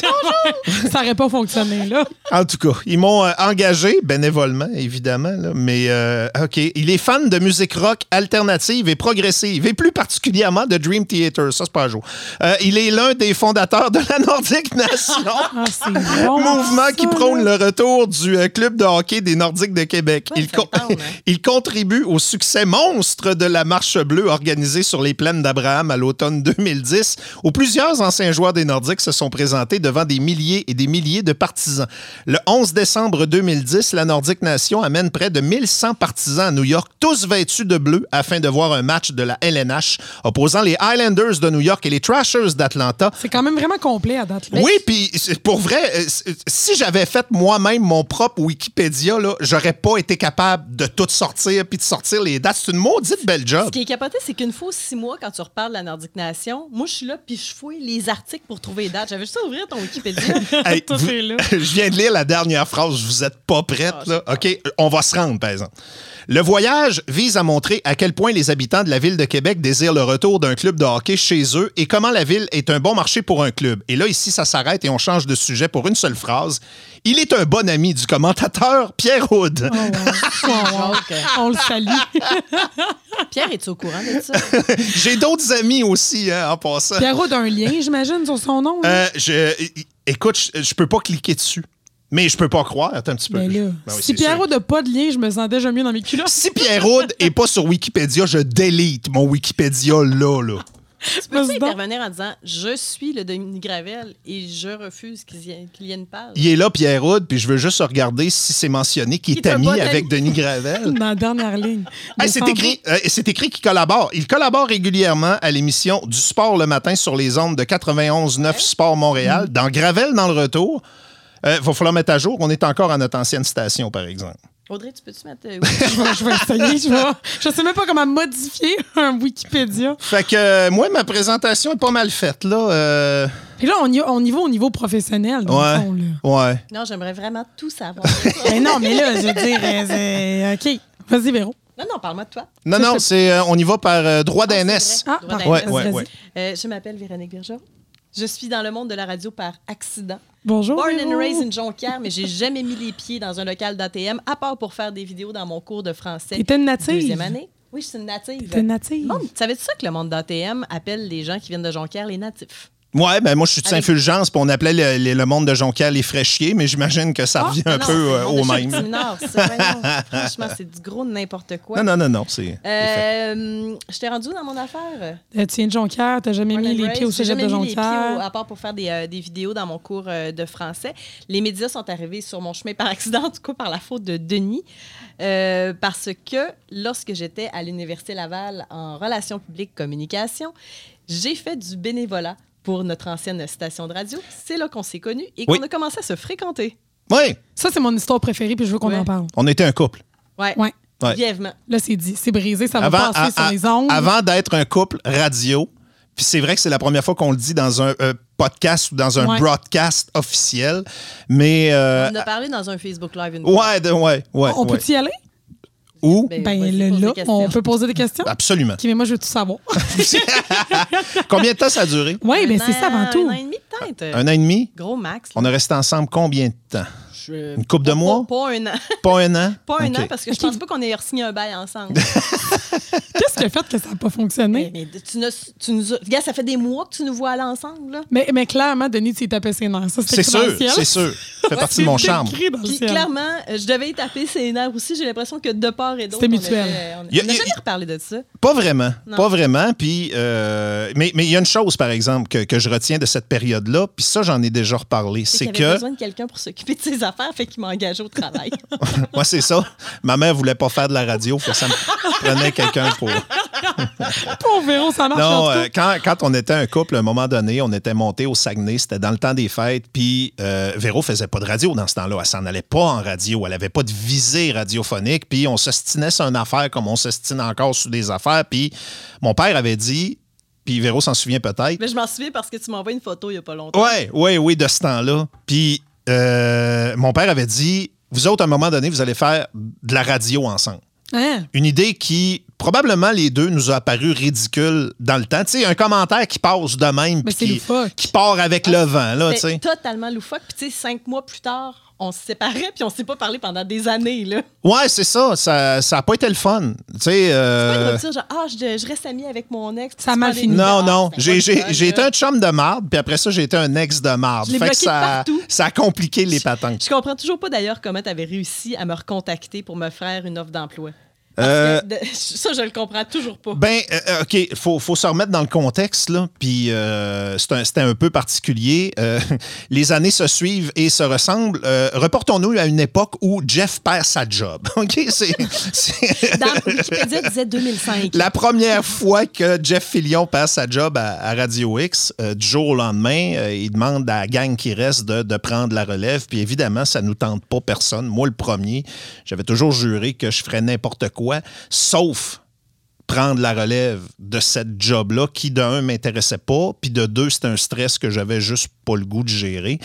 Ça n'aurait pas fonctionné, là. En tout cas, ils m'ont euh, engagé bénévolement, évidemment. là, mais euh, OK. Il est fan de musique rock alternative et progressive, et plus particulièrement de Dream Theater. Ça, c'est pas un jour. Euh, il est l'un des fondateurs de la Nordique Nation. Ah, c'est bon. Mouvement ça, qui prône là. le retour du euh, club de hockey des Nordiques de Québec. Ouais, il, hein. il contribue au succès monstre de la Marche bleue organisée sur les plaines d'Abraham à l'automne 2010, où plusieurs anciens joueurs des Nordiques se sont présentés devant des milliers et des milliers de partisans. Le 11 décembre 2010, la Nordique Nation amène près de 1100 partisans à New York, tous vêtus de bleu, afin de voir un match de la LNH opposant les Highlanders de New York et les Trashers d'Atlanta C'est quand même vraiment complet à date. oui, puis pour vrai, euh, si j'avais fait moi-même mon propre Wikipédia, là, pas été capable de tout sortir puis de sortir les dates. C'est une maudite belle Ce job. qui est capoté, c'est qu'une fois six mois, quand tu reparles de la Nordique Nation, moi, je suis là puis je fouille les articles pour trouver les dates. J'avais juste à ouvrir ton Wikipédia. Hey, Tout vous- je viens de lire la dernière phrase. Vous êtes pas prête, Ah, là? OK, on va se rendre, par exemple. Le voyage vise à montrer à quel point les habitants de la ville de Québec désirent le retour d'un club de hockey chez eux et comment la ville est un bon marché pour un club. Et là, ici, ça s'arrête et on change de sujet pour une seule phrase. Il est un bon ami du commentateur Pierre Houd. Oh, wow. Oh, wow. On le salue. Pierre, es-tu au courant de ça? J'ai d'autres amis aussi, hein, en passant. Pierrot d'un lien, j'imagine, sur son nom. Euh, je, écoute, je, je peux pas cliquer dessus. Mais je peux pas croire. Attends un petit peu. Ben là, Ben oui, si Pierrot n'a pas de lien, je me sens déjà mieux dans mes culottes. Si Pierre Houd est pas sur Wikipédia, je délite mon Wikipédia là, là. Tu Vas-y donc. intervenir en disant Je suis le Denis Gravel et je refuse qu'il y y ait une page? Il est là, Pierre Houd, puis je veux juste regarder si c'est mentionné qu'il est ami avec. Denis Gravel. Dans la dernière ligne. Hey, c'est Descendez. écrit, euh, c'est écrit qu'il collabore. Il collabore régulièrement à l'émission du sport le matin sur les ondes de 91.9 Sport Montréal, Mm. dans Gravel dans le retour. Il va falloir mettre à jour. On est encore à notre ancienne station, par exemple. Audrey, tu peux-tu mettre. euh, Je vais, je vais essayer. Je, vais, je sais même pas comment modifier un Wikipédia. Fait que euh, moi, ma présentation est pas mal faite, là. Euh, Puis là, on y, on y va au niveau professionnel, dans Ouais. le fond. Là. ouais. Non, j'aimerais vraiment tout savoir. Mais non, mais là, je veux dire, euh. OK. Vas-y, Véro. non, non, parle-moi de toi. Non, non, c'est euh, on y va par euh, droit Ah, d'ANS. Ah, Droit parfait. Ouais. Euh, je m'appelle Véronique Bergeron. Je suis dans le monde de la radio par accident. Bonjour. Born Véro. and raised in Jonquière, mais j'ai jamais mis les pieds dans un local d'ATM, à part pour faire des vidéos dans mon cours de français. T'étais une native. Deuxième année. Oui, je suis une native. T'es une native. Monde, savais-tu ça que le monde d'ATM appelle les gens qui viennent de Jonquière les natifs? Ouais, ben moi, je suis de. Saint-Fulgence, puis on appelait le, le- le monde de Jonquière les fraîchiers, mais j'imagine que ça Ah, revient non, un non, peu euh, au même. Voyons. Franchement, c'est du gros de n'importe quoi. Non, non, non, non, c'est. Euh, je t'ai rendu dans mon affaire. Euh, de Jonquière, t'as jamais mis les pieds au cégep de mis les pieds Jonquière? au- à part pour faire des, euh, des vidéos dans mon cours euh, de français. Les médias sont arrivés sur mon chemin par accident, en tout cas par la faute de Denis, euh, parce que lorsque j'étais à l'Université Laval en relations publiques communication, j'ai fait du bénévolat pour notre ancienne station de radio. C'est là qu'on s'est connus et qu'on Oui. a commencé à se fréquenter. Oui, Ça, c'est mon histoire préférée, puis je veux qu'on Ouais. en parle. on était un couple. Ouais. Ouais. Ouais. Là, c'est dit. C'est brisé, ça va Avant, passer à- sur à- les ondes. avant d'être un couple radio, puis c'est vrai que c'est la première fois qu'on le dit dans un euh, podcast ou dans un Ouais. broadcast officiel, mais. euh, On en a parlé dans un Facebook Live une fois. ouais, de- ouais, ouais. on ouais. peut-y aller? Où? Ben, Ben, vas-y, là, on peut poser des questions? Absolument. OK, mais moi, je veux tout savoir. Combien de temps ça a duré? oui, ben c'est ça avant tout. Un an et demi peut-être. Un an et demi? Gros max. là. On est resté ensemble combien de temps? Je- Une couple de pas- mois? Pas, pas un an. Pas un an? Pas un an, parce que je pense pas qu'on ait signé un bail ensemble. Qu'est-ce qui a fait que ça n'a pas fonctionné? mais tu, nous, tu nous Regarde, ça fait des mois que tu nous vois aller ensemble. Là. Mais, mais clairement, Denis, tu y tapais ses nerfs. Ça, C'est sûr, c'est sûr. Ça fait partie de mon charme. Puis clairement, euh, je devais y taper ses nerfs aussi. J'ai l'impression que de part et d'autre. C'était mutuel. On Il y a- on n'a y jamais reparlé de ça. Pas vraiment. Non. Pas vraiment. Puis, euh, mais mais il y a une chose, par exemple, que, que je retiens de cette période-là, puis ça, j'en ai déjà reparlé. C'est que. besoin de quelqu'un pour s'occuper de ses affaires, fait qu'il m'a engagé au travail. Moi, c'est ça. Ma mère voulait pas faire de la radio, fait que ça me prenait quelqu'un pour. Pauvre Véro, ça marche Non, euh, quand, quand on était un couple, à un moment donné, on était monté au Saguenay, c'était dans le temps des fêtes, puis euh, Véro faisait pas de radio dans ce temps-là. Elle s'en allait pas en radio, elle avait pas de visée radiophonique, puis on s'ostinait sur une affaire comme on s'ostine encore sur des affaires, puis mon père avait dit, puis Véro s'en souvient peut-être, Mais je m'en souviens parce que tu m'envoies une photo il n'y a pas longtemps. Ouais, oui, oui, de ce temps-là. Puis euh, mon père avait dit Vous autres, à un moment donné, vous allez faire de la radio ensemble. Hein? Une idée qui, probablement, les deux nous a apparu ridicule dans le temps. Tu sais, un commentaire qui passe de même, c'est qui, loufoque. qui part avec le vent, là, tu C'était sais. totalement loufoque. Puis, tu sais, cinq mois plus tard, on se séparait, puis on s'est pas parlé pendant des années. Là. Ouais, c'est ça. Ça n'a pas été le fun. Tu sais. Pas euh, une rupture, genre, ah, je, je reste amie avec mon ex. Ça a des fini. Non, non. Ah, c'était J'ai pas été un chum de marde, puis après ça, j'ai été un ex de marde. Je Fait que ça, partout. ça a compliqué les patentes. Je comprends toujours pas d'ailleurs comment tu avais réussi à me recontacter pour me faire une offre d'emploi. Euh, de- ça, je le comprends toujours pas. Ben, euh, OK, il faut, faut se remettre dans le contexte, là. Puis euh, un- c'était un, peu particulier. Euh, les années se suivent et se ressemblent. Euh, Reportons-nous à une époque où Jeff perd sa job. OK? C'est Dans Wikipédia, disait 2005. la première fois que Jeff Fillion perd sa job à, à Radio X. euh, du jour au lendemain, euh, il demande à la gang qui reste de, de prendre la relève. Puis évidemment, ça nous tente pas personne. Moi, le premier, j'avais toujours juré que je ferais n'importe quoi, sauf prendre la relève de cette job-là qui, de un, m'intéressait pas, puis de deux, c'était un stress que j'avais juste pas le goût de gérer.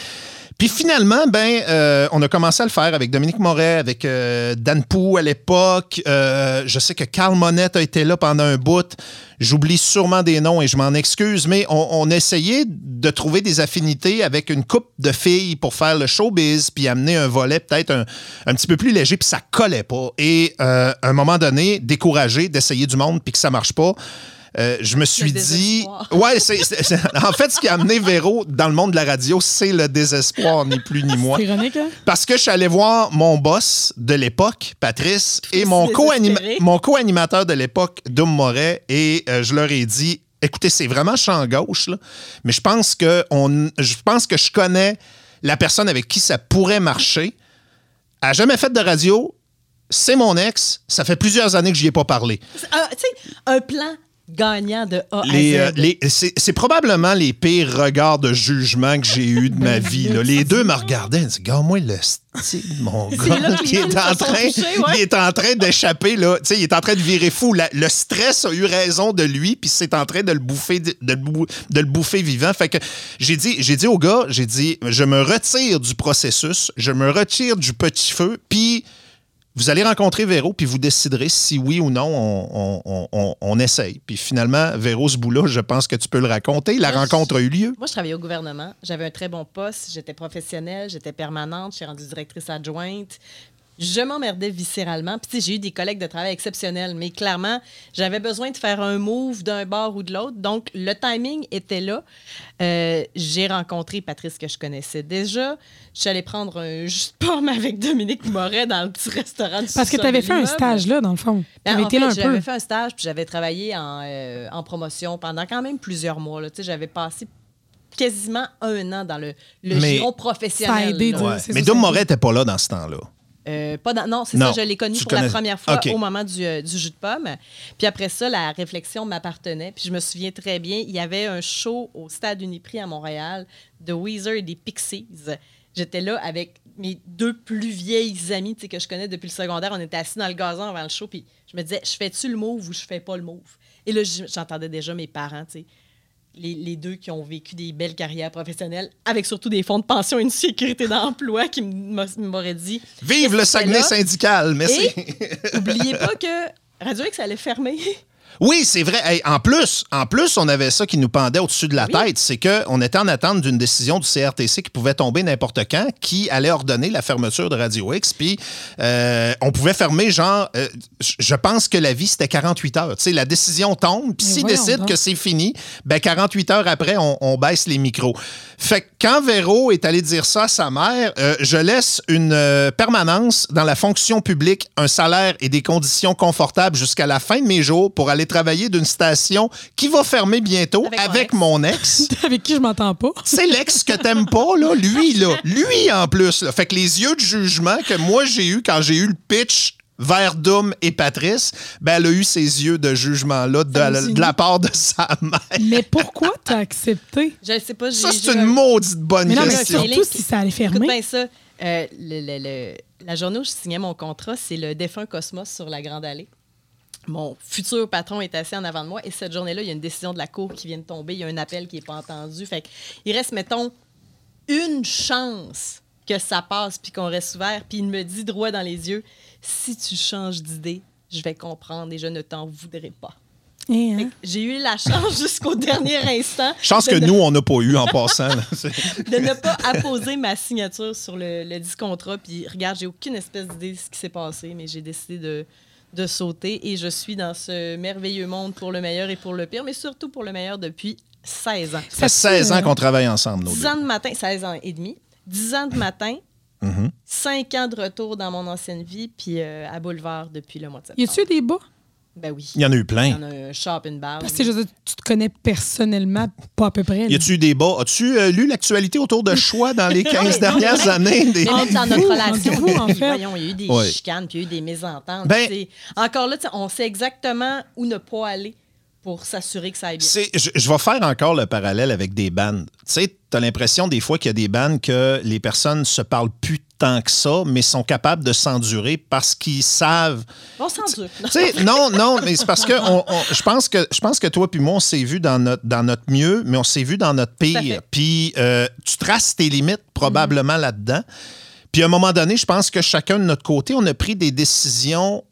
Puis finalement, ben, euh, on a commencé à le faire avec Dominique Moret, avec euh, Dan Pou à l'époque. Euh, je sais que Carl Monette a été là pendant un bout. J'oublie sûrement des noms et je m'en excuse, mais on, on a essayé de trouver des affinités avec une couple de filles pour faire le showbiz, puis amener un volet peut-être un, un petit peu plus léger, puis ça collait pas. Et à un moment donné, découragé d'essayer du monde, puis que ça marche pas, euh, je me suis dit. Ouais, c'est, c'est- c'est- en fait, ce qui a amené Véro dans le monde de la radio, c'est le désespoir, ni plus ni moins. C'est ironique, hein? Parce que je suis allé voir mon boss de l'époque, Patrice, et mon, co-anima- désespéré. mon co-animateur de l'époque, Doom Moret, et euh, je leur ai dit écoutez, c'est vraiment champ gauche, là, mais je pense, que on, je pense que je connais la personne avec qui ça pourrait marcher. Elle n'a jamais fait de radio. C'est mon ex. Ça fait plusieurs années que j'y ai pas parlé. Ah, tu sais, un plan gagnant de A Les, à euh, Z. les- c'est probablement les pires regards de jugement que j'ai eu de ma vie. là. Les deux me regardaient et disaient Garde-moi le style, mon gars, qui est en train, touchés, ouais. il est en train d'échapper. là. Il est en train de virer fou. La- le stress a eu raison de lui, puis c'est en train de le bouffer, de, de le bou- de le bouffer vivant. Fait que j'ai dit, j'ai dit au gars, j'ai dit Je me retire du processus, je me retire du petit feu, puis Vous allez rencontrer Véro, puis vous déciderez si oui ou non on, on- on- on- on essaye. Puis finalement, Véro, ce bout-là, je pense que tu peux le raconter. La Moi, rencontre a eu lieu. Moi, je travaillais au gouvernement. J'avais un très bon poste. J'étais professionnelle, j'étais permanente. Je suis rendue directrice adjointe. Je m'emmerdais viscéralement. Puis, j'ai eu des collègues de travail exceptionnels, mais clairement, j'avais besoin de faire un move d'un bord ou de l'autre. Donc, le timing était là. Euh, j'ai rencontré Patrice que je connaissais déjà. Je suis allée prendre un jus de pomme avec Dominique Moret dans le petit restaurant du Parce que tu avais fait un stage là, dans le fond. Tu Ben, avais en fait, là un peu. J'avais fait un stage, puis j'avais travaillé en, euh, en promotion pendant quand même plusieurs mois. là. Tu sais, J'avais passé quasiment un an dans le, le Mais- giron Ça a professionnel. aidé, Ouais. Mais Dom Moret n'était pas là dans ce temps-là. Euh, pas dans- non, c'est ça, je l'ai connu pour la première fois au moment du, euh, du jus de pomme. Puis après ça, la réflexion m'appartenait. Puis je me souviens très bien, il y avait un show au Stade Uniprix à Montréal de Weezer et des Pixies. J'étais là avec mes deux plus vieilles amies que je connais depuis le secondaire. On était assis dans le gazon avant le show. Puis je me disais, je fais-tu le move ou je fais pas le move? Et là, j'entendais déjà mes parents, tu sais, les, les deux qui ont vécu des belles carrières professionnelles, avec surtout des fonds de pension et une sécurité d'emploi qui m'a- m'auraient dit Vive le Saguenay syndical, merci. Oubliez pas que Radio X allait fermer. Oui, c'est vrai. Hey, en plus, en plus, on avait ça qui nous pendait au-dessus de la Oui. tête, c'est qu'on était en attente d'une décision du CRTC qui pouvait tomber n'importe quand, qui allait ordonner la fermeture de Radio X. Puis euh, on pouvait fermer, genre, euh, je- pense que la vie, c'était 48 heures. Tu sais, la décision tombe, puis s'ils décident que c'est fini, ben 48 heures après, on, on baisse les micros. Fait que quand Véro est allé dire ça à sa mère, euh, je laisse une euh, permanence dans la fonction publique, un salaire et des conditions confortables jusqu'à la fin de mes jours pour aller travailler d'une station qui va fermer bientôt Avec mon avec ex. mon ex. Avec qui je m'entends pas. C'est l'ex que t'aimes pas, là. Lui, là. Lui, en plus. là. Fait que les yeux de jugement que moi, j'ai eu quand j'ai eu le pitch vers Doom et Patrice, ben, elle a eu ces yeux de jugement-là de, la- signe. de la part de sa mère. Mais pourquoi t'as accepté? Je ne sais pas. Ça, c'est une un- maudite bonne Mais non, mais question. surtout si ça allait Écoute fermer. bien ça. Euh, le- le- le- la journée où je signais mon contrat, c'est le défunt Cosmos sur la Grande Allée. Mon futur patron est assis en avant de moi et cette journée-là, il y a une décision de la Cour qui vient de tomber. Il y a un appel qui n'est pas entendu. Fait que il reste, mettons, une chance que ça passe puis qu'on reste ouvert. Puis il me dit droit dans les yeux si tu changes d'idée, je vais comprendre et je ne t'en voudrais pas. Eh, hein? J'ai eu la chance jusqu'au dernier instant. Chance de que ne- nous, on n'a pas eu en passant. là. De ne pas apposer ma signature sur le, le dit contrat. Puis regarde, j'ai aucune espèce d'idée de ce qui s'est passé, mais j'ai décidé de, de sauter et je suis dans ce merveilleux monde pour le meilleur et pour le pire, mais surtout pour le meilleur depuis 16 ans. Ça fait 16 ans qu'on travaille ensemble, nos 10 deux. ans de matin, 16 ans et demi, 10 ans de matin, Mhm. 5 ans de retour dans mon ancienne vie, puis euh, à Boulevard depuis le mois de Y septembre. a-tu eu des bas? Ben oui. Il y en a eu Il y plein. en a un shop, une barre. Parce que je veux dire, tu te connais personnellement, pas à peu près. là. Y a-tu eu des bas? As-tu euh, lu l'actualité autour de choix dans les 15 mais- dernières années? Des- Mais même dans notre relation, vous, en fait? voyons, il y a eu des Ouais. chicanes, puis il y a eu des mésententes. Ben-. Encore là, on sait exactement où ne pas aller pour s'assurer que ça aille bien. Je, je vais faire encore le parallèle avec des bandes. Tu sais, tu as l'impression des fois qu'il y a des bandes que les personnes se parlent plus tant que ça, mais sont capables de s'endurer parce qu'ils savent. On s'en dure. Tu sais, non, non, mais c'est parce que on- on- je pense que je pense que toi puis moi, on s'est vu dans notre, dans notre mieux, mais on s'est vu dans notre pire. Puis euh, tu traces tes limites probablement là-dedans. Puis à un moment donné, je pense que chacun de notre côté, on a pris des décisions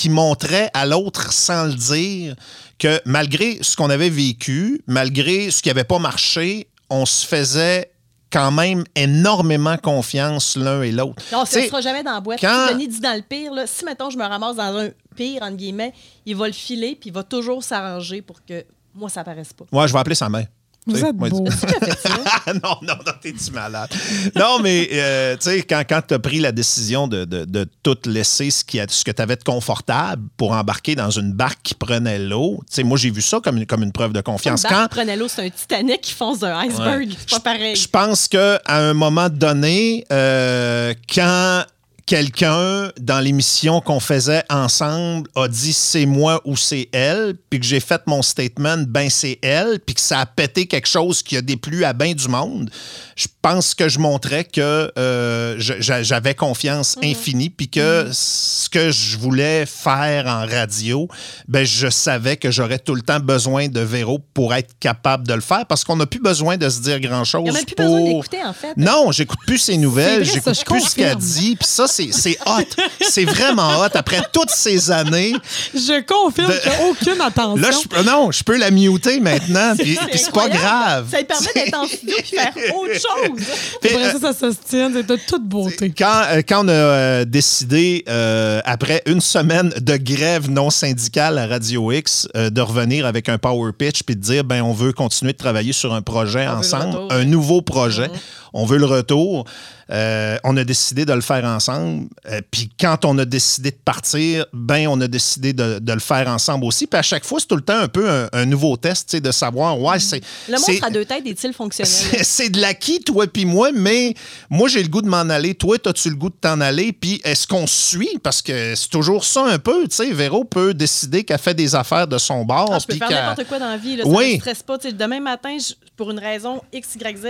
qui montraient à l'autre sans le dire que malgré ce qu'on avait vécu, malgré ce qui n'avait pas marché, on se faisait quand même énormément confiance l'un et l'autre. Non, ça ne sera jamais dans la boîte. quand- Si Denis dit dans le pire, là, si, mettons, je me ramasse dans un pire, entre guillemets, il va le filer, puis il va toujours s'arranger pour que moi, ça paraisse pas. Ouais, je vais appeler sa mère. Vous êtes moi, beau. Qui? Ah non, non, non, t'es-tu malade? Non, mais euh, tu sais, quand, quand tu as pris la décision de, de, de tout laisser ce, qui a- ce que tu avais de confortable pour embarquer dans une barque qui prenait l'eau, tu sais, moi, j'ai vu ça comme une, comme une preuve de confiance. Une Quand, barque prenait l'eau, c'est un Titanic qui fonce d'un iceberg. C'est pas pareil. je pense qu'à un moment donné, euh, quand quelqu'un dans l'émission qu'on faisait ensemble a dit c'est moi ou c'est elle, puis que j'ai fait mon statement, ben c'est elle, puis que ça a pété quelque chose qui a déplu à bien du monde, je pense que je montrais que euh, j'avais confiance infinie, puis que ce que je voulais faire en radio, ben je savais que j'aurais tout le temps besoin de Véro pour être capable de le faire, parce qu'on n'a plus besoin de se dire grand-chose. Il n'y a même plus pour- besoin d'écouter, en fait. non, j'écoute plus ses nouvelles, j'écoute plus ce qu'elle dit. Puis ça, c'est c'est hot. C'est vraiment hot. Après toutes ces années, Je confirme De- qu'il n'y a aucune attention. là, je, peux- non, je peux la muter maintenant. Puis C'est pas grave. Ça lui permet d'être en studio et faire autre chose. Puis, Après euh, ça, ça. C'est de toute beauté. Quand, euh, quand on a euh, décidé, euh, après une semaine de grève non syndicale à Radio X, euh, de revenir avec un power pitch puis de dire, ben, on veut continuer de travailler sur un projet On ensemble, un nouveau projet, Mhm. On veut le retour. euh, on a décidé de le faire ensemble. Euh, puis quand on a décidé de partir, ben on a décidé de, de le faire ensemble aussi. Puis à chaque fois, c'est tout le temps un peu un, un nouveau test, tu sais, de savoir, ouais, c'est... Le monstre à deux têtes est-il fonctionnel? c'est de l'acquis, toi puis moi, mais moi, j'ai le goût de m'en aller. Toi, as-tu le goût de t'en aller? Puis est-ce qu'on suit? Parce que c'est toujours ça un peu. Tu sais, Véro peut décider qu'elle fait des affaires de son bord. Ah, je peux faire n'importe quoi dans la vie. Là, ça Oui. me stresse pas. Tu sais, demain matin, pour une raison X, Y, Z,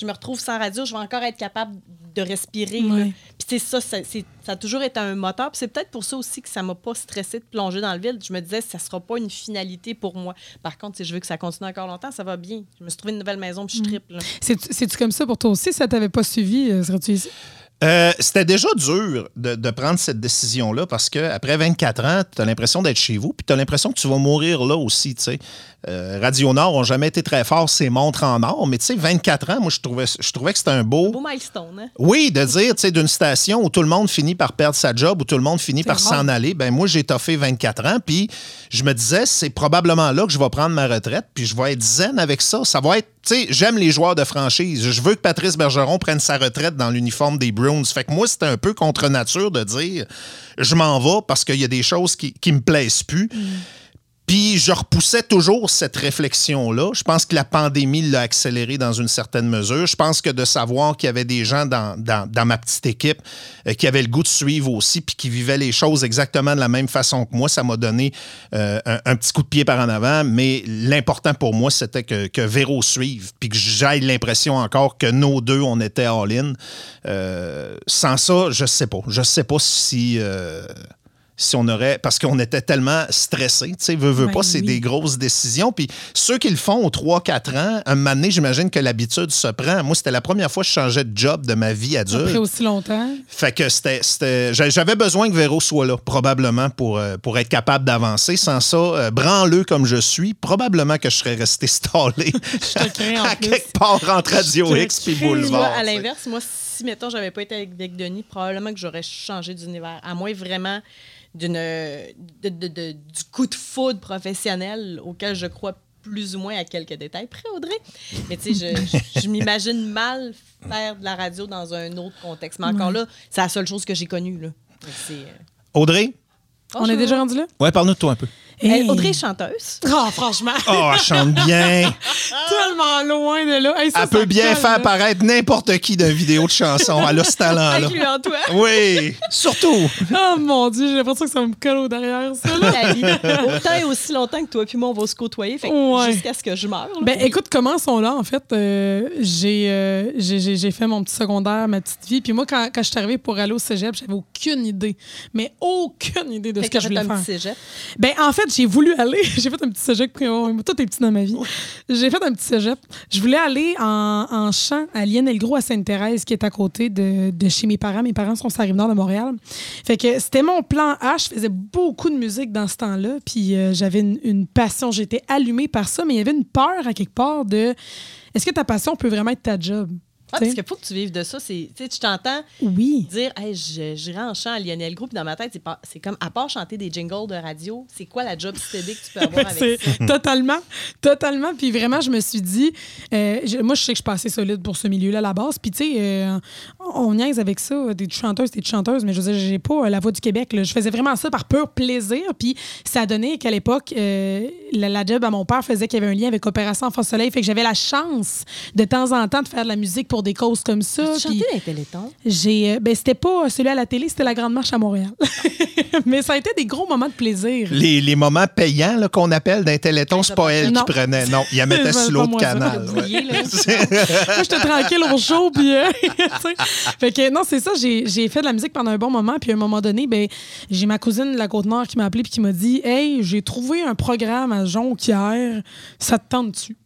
je me retrouve sans radio, je vais encore être capable de respirer. Puis ça, ça, ça a toujours été un moteur. Puis c'est peut-être pour ça aussi que ça m'a pas stressé de plonger dans le vide. Je me disais, ça sera pas une finalité pour moi. Par contre, si je veux que ça continue encore longtemps, ça va bien. Je me suis trouvé une nouvelle maison, puis je triple. là. C'est- C'est-tu comme ça pour toi aussi? Si ça t'avait pas suivi, euh, serais-tu ici? Euh, C'était déjà dur de, de prendre cette décision-là parce que après 24 ans, tu as l'impression d'être chez vous, puis tu as l'impression que tu vas mourir là aussi. tu sais. Euh, Radio Nord n'a jamais été très fort, ces montres en or, mais tu sais, 24 ans, moi, je trouvais, je trouvais que c'était un beau. Beau milestone, hein? Oui, de dire, tu sais, d'une station où tout le monde finit par perdre sa job, où tout le monde finit par s'en aller, ben moi, j'ai toffé 24 ans, puis je me disais, c'est probablement là que je vais prendre ma retraite, puis je vais être zen avec ça. Ça va être, j'aime les joueurs de franchise. Je veux que Patrice Bergeron prenne sa retraite dans l'uniforme des Bruins. Fait que moi, c'était un peu contre nature de dire, je m'en vais parce qu'il y a des choses qui, qui me plaisent plus. Puis je repoussais toujours cette réflexion-là. Je pense que la pandémie l'a accéléré dans une certaine mesure. Je pense que de savoir qu'il y avait des gens dans, dans- dans ma petite équipe euh, qui avaient le goût de suivre aussi, puis qui vivaient les choses exactement de la même façon que moi, ça m'a donné euh, un, petit coup de pied par en avant. Mais l'important pour moi, c'était que, que Véro suive, puis que j'aille l'impression encore que nos deux, on était all-in. Euh, sans ça, je sais pas. Je sais pas si... si on aurait. Parce qu'on était tellement stressés. Tu sais, veux, veux Ben pas, c'est oui. des grosses décisions. Puis ceux qui le font aux 3-4 ans, un moment donné, j'imagine que l'habitude se prend. Moi, c'était la première fois que je changeais de job de ma vie Après adulte. aussi longtemps. Fait que c'était. c'était- j'a- J'avais besoin que Véro soit là, probablement, pour, euh, pour être capable d'avancer. Sans ça, euh, branleux comme je suis, probablement que je serais resté stallé en à plus. quelque part entre Radio X puis Boulevard. à l'inverse, moi, si, mettons, j'avais pas été avec Denis, probablement que j'aurais changé d'univers. À moins vraiment d'une, de- de- de- du coup de foudre professionnel auquel je crois plus ou moins à quelques détails près, Audrey. Mais tu sais, je, je- je m'imagine mal faire de la radio dans un autre contexte. Mais encore là, c'est la seule chose que j'ai connue. Là. Euh, Audrey? On est déjà rendu là? Ouais, parle-nous de toi un peu. Hey, Hey. Audrey est chanteuse. Oh, franchement, Oh, elle chante bien. tellement loin de là. Hey, ça, Elle peut ça bien colle, faire là. paraître n'importe qui d'une vidéo de chanson. Elle a ce talent-là. Oui, surtout. Oh mon Dieu, j'ai l'impression que ça me colle au derrière, ça. là. La vie. Autant et aussi longtemps que toi puis moi, on va se côtoyer. Fait que Ouais. Jusqu'à ce que je meure. là. Ben, écoute, commençons là. En fait, euh, j'ai euh, j'ai- fait mon petit secondaire, ma petite vie. Puis moi, quand, quand je suis arrivée pour aller au cégep, j'avais aucune idée, mais aucune idée de Fait ce que que je voulais faire. cégep. Ben, en fait, j'ai voulu aller. j'ai fait un petit cégep. Tout est petit dans ma vie. J'ai fait un petit cégep. Je voulais aller en, en chant à Lienelgros à Sainte-Thérèse, qui est à côté de, de chez mes parents. Mes parents sont sur la Rive-Nord de Montréal. C'était mon plan H. Je faisais beaucoup de musique dans ce temps-là. Puis euh, j'avais une passion. J'étais allumée par ça, mais il y avait une peur à quelque part de est-ce que ta passion peut vraiment être ta job? Ah, parce qu'il faut que tu vives de ça. C'est, tu t'entends Oui. dire, hey, je- j'irai en chant à Lionel Group. Dans ma tête, c'est, pas- c'est comme, à part chanter des jingles de radio, c'est quoi la job steady que tu peux avoir avec ça? totalement, totalement. Puis vraiment, je me suis dit, euh, je- moi, je sais que je suis pas assez solide pour ce milieu-là à la base. Puis tu sais, euh, on niaise avec ça, des chanteuses, des chanteuses, mais je veux dire, j'ai pas euh, la voix du Québec. là. Je faisais vraiment ça par pur plaisir. Puis ça a donné qu'à l'époque, euh, la, la job à mon père faisait qu'il y avait un lien avec Opération Enfant Soleil. Fait que j'avais la chance de temps en temps de faire de la musique pour des causes comme ça. Tu Puis- chantais dans les télétons? j'ai, euh, ben, c'était pas celui à la télé, c'était la Grande Marche à Montréal. Mais ça a été des gros moments de plaisir. Les, les moments payants là, qu'on appelle d'un téléthon, c'est pas elle Non. qui prenait. Non, il la mettait sur l'autre ça. canal. ouais. Moi, j'étais tranquille au show, puis... euh, fait que non, c'est ça, j'ai j'ai fait de la musique pendant un bon moment, puis à un moment donné, ben, j'ai ma cousine de la Côte-Nord qui m'a appelé puis qui m'a dit « Hey, j'ai trouvé un programme à Jonquière, ça te tente-tu? »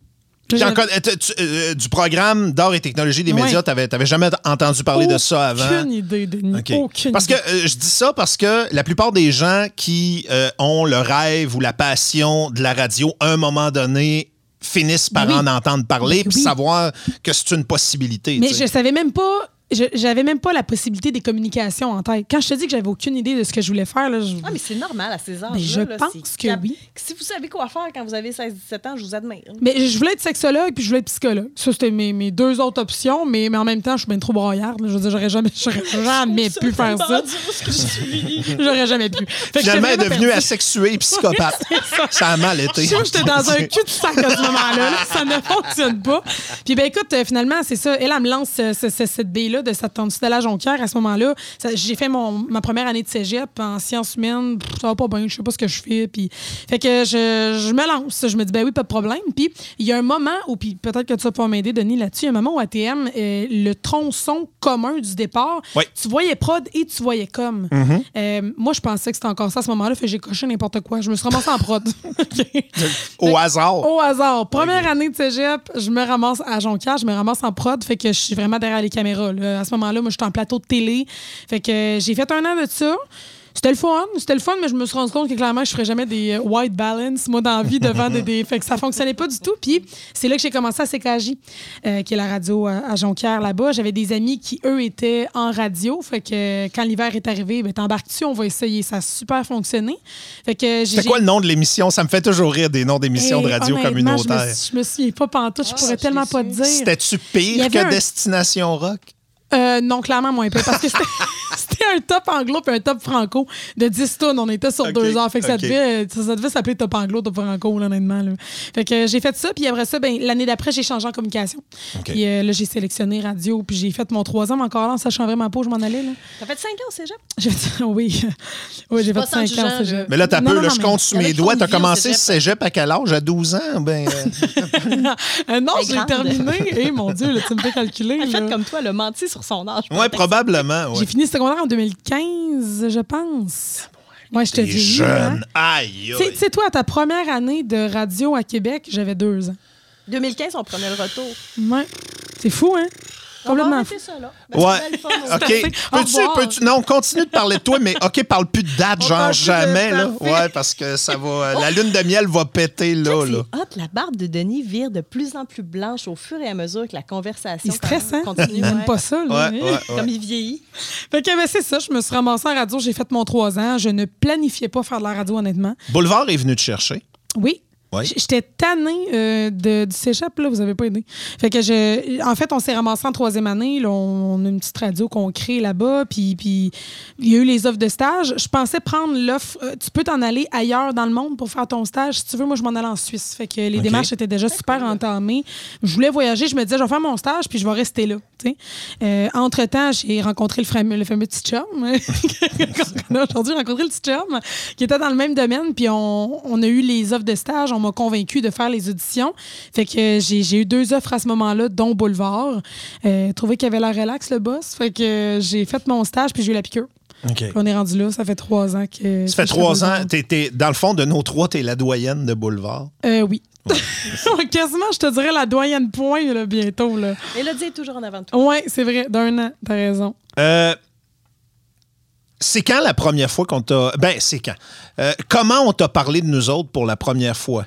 Puis encore, euh, tu- tu- euh, du programme d'art et technologie des médias, tu n'avais jamais entendu parler de ça avant? Aucune idée, Denis. OK. Aucune Parce que idée. euh, je dis ça parce que la plupart des gens qui euh, ont le rêve ou la passion de la radio, à un moment donné, finissent par Oui. en entendre parler puis oui. savoir que c'est une possibilité. Mais tu sais. je savais même pas. Je- J'avais même pas la possibilité des communications en tête. Quand je te dis que j'avais aucune idée de ce que je voulais faire, là, je... Ah, mais c'est normal à ces âges. Mais je pense que oui. Si vous savez quoi faire quand vous avez 16-17 ans, je vous admire. Mais je voulais être sexologue puis je voulais être psychologue. Ça, c'était mes, mes deux autres options, mais, mais en même temps, je suis bien trop broyarde. là. Je veux dire, j'aurais jamais, jamais pu faire ça. J'aurais jamais pu. Fait vraiment devenue asexuée et psychopathe. ça a mal été. Je j'étais dans un cul-de-sac à ce moment-là. là. Ça ne fonctionne pas. Puis, ben écoute, euh, finalement, c'est ça. Elle, elle me lance euh, ce- ce- cette bille-là de cette tendue de la jonquière. À ce moment-là, j'ai fait mon, ma première année de cégep en sciences humaines. Pff, Ça va pas bien, je sais pas ce que je fais. Puis, fait que je, je me lance. Je me dis, ben oui, pas de problème. Puis, il y a un moment où, puis peut-être que tu vas pouvoir m'aider, Denis, là-dessus. Il y a un moment où ATM, euh, le tronçon commun du départ, Oui. tu voyais prod et tu voyais com. Euh, moi, je pensais que c'était encore ça à ce moment-là. Fait que j'ai coché n'importe quoi. Je me suis ramassée en prod. Au hasard. Au hasard. Première année de cégep, je me ramasse à Jonquière, je me ramasse en prod, fait que je suis vraiment derrière les caméras. là. À ce moment-là, moi, j'étais en plateau de télé. Fait que euh, j'ai fait un an de ça. C'était le fun, c'était le fun, mais je me suis rendu compte que clairement, je ferais jamais des euh, white balance, moi, dans la vie, devant des, des- Fait que ça fonctionnait pas du tout. Puis c'est là que j'ai commencé à CKJ, euh, qui est la radio à, à Jonquière, là-bas. J'avais des amis qui, eux, étaient en radio. Fait que euh, quand l'hiver est arrivé, ben, t'embarques-tu, on va essayer. Ça a super fonctionné. Fait que j'ai- C'est quoi le nom de l'émission? Ça me fait toujours rire des noms d'émissions de Hey, radio communautaire. Je me, je me souviens pas pantoute, je Ah, pourrais je tellement l'ai pas te dire. C'était-tu Il y pire avait que un- Destination Rock? Euh, non, clairement moins pire, parce que c'était un top anglo puis un top franco de 10 tonnes. On était sur deux heures. Fait que ça, devait, ça, ça devait s'appeler top anglo, top franco, là, honnêtement. là. Fait que euh, j'ai fait ça, puis après ça, ben, l'année d'après, j'ai changé en communication. Puis euh, là, j'ai sélectionné radio, puis j'ai fait mon trois ans, mais encore là, en sachant vraiment pas où je m'en allais. Là. Ça fait 5 ans au cégep? J'ai fait, oui, oui j'ai fait 5 sans ans. au cégep. Mais là, t'as peu, non, là, non, je compte sur en mes doigts. T'as commencé cégep. à quel âge? À 12 ans? Ben, euh, Euh, non, est j'ai terminé. Eh mon Dieu, là, tu me fais calculer. Elle là. fait comme toi, elle a menti sur son âge. ouais, probablement. J'ai fini le secondaire en 2015, je pense. Ouais, je te dis. jeune. Aïe, Tu sais, toi, ta première année de radio à Québec, j'avais deux ans. 2015, on prenait le retour. Ouais. C'est fou, hein? On va Complètement ça, là. Ben, Ouais. fun, OK. Peux-tu, peux-tu- non, continue de parler de toi, mais OK, parle plus de date, genre jamais, là. Ouais, parce que ça va. La lune de miel va péter, là, C'est là. hot, la barbe de Denis vire de plus en plus blanche au fur et à mesure que la conversation Il stresse, hein? continue. Il ouais. pas ça, là. Ouais, ouais, ouais. Comme il vieillit. Fait que, ben, c'est ça. Je me suis ramassée en radio. J'ai fait mon trois ans. Je ne planifiais pas faire de la radio, honnêtement. Boulevard est venu te chercher. Oui. J'étais tannée euh, de, du cégep, là, vous avez pas aidé. Fait que je, en fait, on s'est ramassé en troisième année. Là, on, on a une petite radio qu'on crée là-bas, puis puis il y a eu les offres de stage. Je pensais prendre l'offre. euh, tu peux t'en aller ailleurs dans le monde pour faire ton stage. Si tu veux, moi, je m'en allais en Suisse. Fait que les démarches étaient déjà super entamées. Je voulais voyager. Je me disais, je vais faire mon stage, puis je vais rester là. tu sais. Euh, Entre-temps, j'ai rencontré le fameux, le fameux petit chum. qu'on a Aujourd'hui, j'ai rencontré le petit chum qui était dans le même domaine, puis on, on a eu les offres de stage. On m'a convaincu de faire les auditions. Fait que j'ai j'ai eu deux offres à ce moment-là, dont Boulevard. Euh, trouvé qu'il avait l'air relax, le boss. Fait que j'ai fait mon stage, puis j'ai eu la piqûre. On est rendu là. Ça fait trois ans que. Ça fait trois ans. Boulevard. T'es, t'es- dans le fond, de nos trois, t'es la doyenne de Boulevard. Euh, oui. Quasiment, je te dirais la doyenne point là, bientôt. Là. Mélodie est toujours en avant de toi. Oui, c'est vrai, d'un an, t'as raison. Euh, c'est quand la première fois qu'on t'a. Ben, c'est quand? Euh, comment on t'a parlé de nous autres pour la première fois?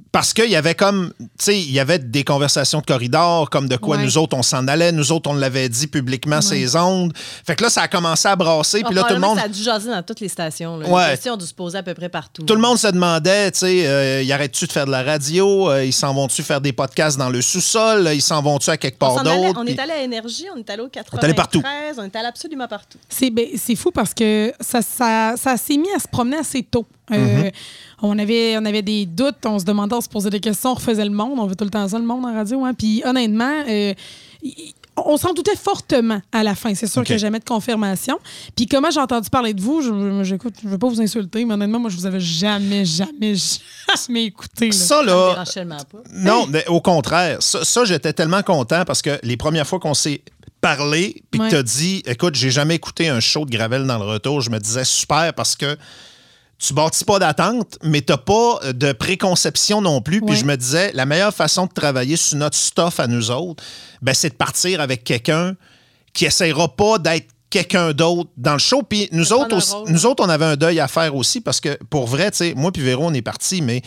Parce qu'il y avait comme, tu sais, il y avait des conversations de corridor, comme de quoi Ouais. nous autres on s'en allait, nous autres on l'avait dit publiquement ces ondes. Fait que là, ça a commencé à brasser, puis là, tout le monde. Ça a dû jaser dans toutes les stations. Là. Ouais. Les questions ont dû se poser à peu près partout. Tout le monde se demandait, tu sais, euh, ils arrêtent-tu de faire de la radio? Euh, ils s'en vont-tu faire des podcasts dans le sous-sol? Ils s'en vont-tu à quelque On, part d'autre? on Puis- est allé à Énergie, on est allé au 93, est allé partout. on est allé absolument partout. C'est ben, fou parce que ça, ça, ça s'est mis à se promener assez tôt. Euh, Mm-hmm. on, avait, on avait des doutes, on se demandait, on se posait des questions, on refaisait le monde. On veut tout le temps ça, le monde en radio. Hein. Puis honnêtement, euh, y- on s'en doutait fortement à la fin. C'est sûr OK. qu'il n'y a jamais de confirmation. Puis comment j'ai entendu parler de vous, je j'écoute, je veux pas vous insulter, mais honnêtement, moi, je vous avais jamais, jamais, jamais écouté. là. Ça, là, pas. Non, mais au contraire. Ça, ça, j'étais tellement content parce que les premières fois qu'on s'est parlé, puis Ouais. que t'as dit, écoute, j'ai jamais écouté un show de Gravel dans le retour, je me disais super parce que tu bâtis pas d'attente, mais t'as pas de préconception non plus. Puis je me disais, la meilleure façon de travailler sur notre stuff à nous autres, ben, c'est de partir avec quelqu'un qui essaiera pas d'être quelqu'un d'autre dans le show. Puis nous autres, aussi- nous autres, on avait un deuil à faire aussi parce que pour vrai, tu sais, moi puis Véro, on est partis, mais.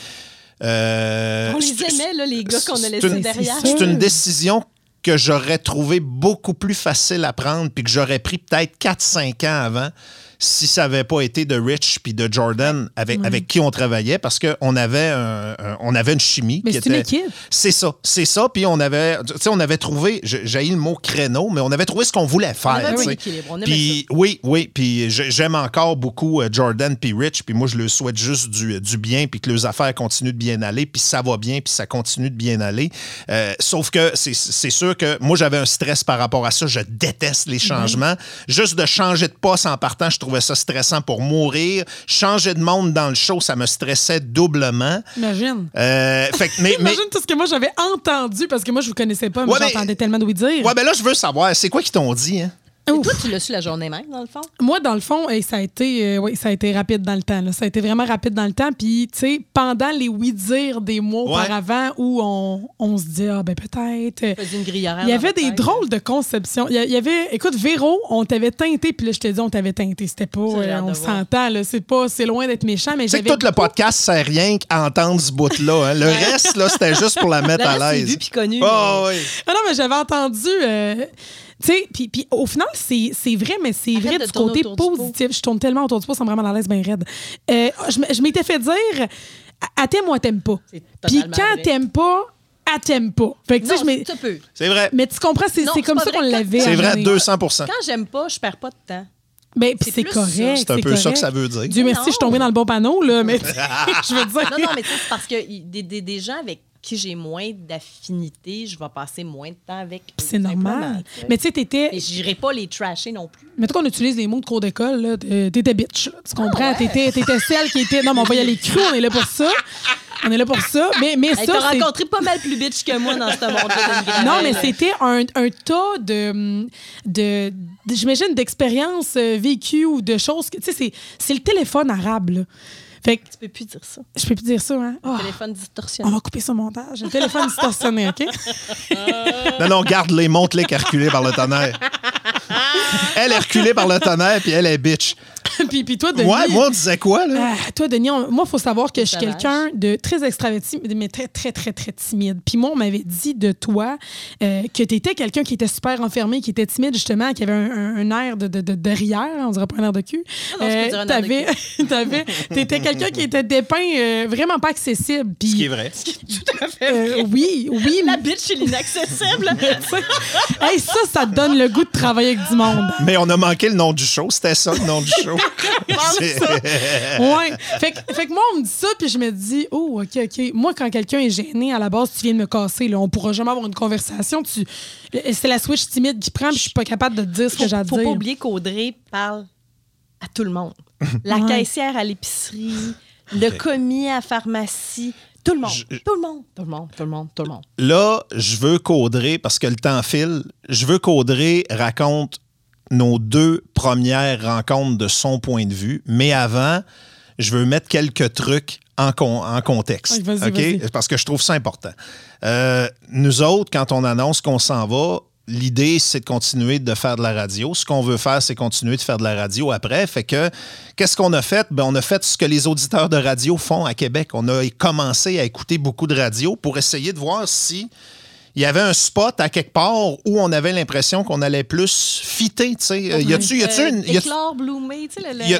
euh, On les aimait, là, les gars qu'on a laissés derrière. C'est une décision que j'aurais trouvé beaucoup plus facile à prendre puis que j'aurais pris peut-être 4-5 ans avant si ça n'avait pas été de Rich puis de Jordan avec, avec qui on travaillait parce qu'on avait, un- un- on avait une chimie Mais c'est une équipe. C'est ça, c'est ça. Puis on avait, tu sais, on avait trouvé, j'ai le mot créneau, mais on avait trouvé ce qu'on voulait faire. Puis oui, oui, puis j'ai- j'aime encore beaucoup euh, Jordan puis Rich, puis moi je leur souhaite juste du, du bien, puis que leurs affaires continuent de bien aller, puis ça va bien, puis ça continue de bien aller. Euh, sauf que c'est- sûr que moi j'avais un stress par rapport à ça. Je déteste les changements. Juste de changer de poste en partant, je trouvais ça stressant pour mourir. Changer de monde dans le show, ça me stressait doublement. Imagine. Euh, fait mais, Imagine tout ce que moi j'avais entendu parce que moi je vous connaissais pas, mais Ouais, mais- j'entendais tellement de oui dire. ouais, ben là je veux savoir, c'est quoi qu'ils t'ont dit, hein? Et toi, tu l'as su la journée même, dans le fond? Moi, dans le fond, ça a été, euh, oui, ça a été rapide dans le temps. là. Ça a été vraiment rapide dans le temps. Puis, tu sais, pendant les oui-dire des mois Ouais. auparavant où on, on se dit, ah, ben peut-être. euh, Il y avait des tête. drôles de conceptions. Il y avait, écoute, Véro, on t'avait teinté, puis là, je te dis, on t'avait teinté. C'était pas, euh, on s'entend, là. C'est pas, c'est loin d'être méchant, mais Tu sais j'avais. que tout le podcast sert rien qu'à entendre ce bout-là. hein. Le reste, là, c'était juste pour la mettre à c'est l'aise. vu puis connu. Ah oui. Ah non, mais j'avais entendu. euh, tu sais, puis, puis au final, c'est c'est vrai, mais c'est Arrête vrai de du côté du positif. Je tourne tellement autour du pot, ça me rend mal à l'aise, bien raide. Euh, je m'étais fait dire, à- t'aimes ou à t'aimes pas. Puis quand t'aimes pas, à t'aimes pas. Fait que tu sais, Non, je. C'est vrai. Mais tu comprends, c'est Non, c'est c'est comme ça vrai. qu'on l'avait. C'est vrai, un moment donné. 200 Quand j'aime pas, je perds pas de temps. Ben, puis C'est c'est correct. C'est un peu ça que ça veut dire. Dieu merci, Non. je suis tombée dans le bon panneau, là, mais je veux dire. Non, non, mais tu sais, c'est parce que des, des, des gens avec qui j'ai moins d'affinité, je vais passer moins de temps avec. C'est normal. Mais tu sais, t'étais. Mais j'irai pas les trasher non plus. Mettons qu'on utilise les mots de cours d'école, t'es- T'étais bitch, là. Tu comprends? Ah ouais. T'étais, celle qui était. Non, mais on va y aller cru, on est là pour ça. On est là pour ça. Mais, mais Hey, ça, T'as rencontré pas mal plus bitch que moi dans ce monde-là. Non, mais c'était un, un tas de, de, de- j'imagine, d'expériences euh, vécues ou de choses. Tu sais, c'est, c'est le téléphone arabe, là. Fait que Tu peux plus dire ça. je peux plus dire ça, hein? Ah, Téléphone on distorsionné. va couper ce montage. Le téléphone distorsionné, OK? Non, non, garde-les, monte-les qu'Herculé par le tonnerre. Elle est reculée par le tonnerre, puis elle est bitch. puis, puis toi, Denis. Moi, moi, on disait quoi, là? Ah, toi, Denis, on- moi, il faut savoir que je suis quelqu'un de très extraverti, mais très, très, très, très timide. Puis moi, on m'avait dit de toi euh, que tu étais quelqu'un qui était super enfermé, qui était timide, justement, qui avait un, un- un air de, de, de derrière, on dirait pas un air de cul. Ah non, je t'avais, t'avais, t'étais quelqu'un qui était dépeint euh, vraiment pas accessible. Puis, Ce qui est vrai. Tout à fait. euh, oui, oui. La bitch est l'inaccessible. hey, ça, ça te donne le goût de travailler avec du monde. Mais on a manqué le nom du show. C'était ça, le nom du show. Ouais. Fait, que- fait que moi, on me dit ça, puis je me dis, oh, OK, OK. Moi, quand quelqu'un est gêné, à la base, tu viens de me casser. Là. On pourra jamais avoir une conversation. Tu... C'est la switch timide qui prend, puis je suis pas capable de te dire ce que j'ai à faut dire. pas oublier qu'Audrey parle à tout le monde. La Ouais. caissière à l'épicerie, le commis à la pharmacie, tout le monde. Je- Tout le monde. Tout le monde. Tout le monde. Tout le monde. Là, je veux qu'Audrey, parce que le temps file, je veux qu'Audrey raconte nos deux premières rencontres de son point de vue. Mais avant, je veux mettre quelques trucs en, con- en contexte. Parce que je trouve ça important. Euh, nous autres, quand on annonce qu'on s'en va, L'idée, c'est de continuer de faire de la radio. Ce qu'on veut faire, c'est continuer de faire de la radio après. Fait que, qu'est-ce qu'on a fait? Ben, on a fait ce que les auditeurs de radio font à Québec. On a commencé à écouter beaucoup de radio pour essayer de voir si il y avait un spot à quelque part où on avait l'impression qu'on allait plus fitter. tu sais. A-tu a-tu une,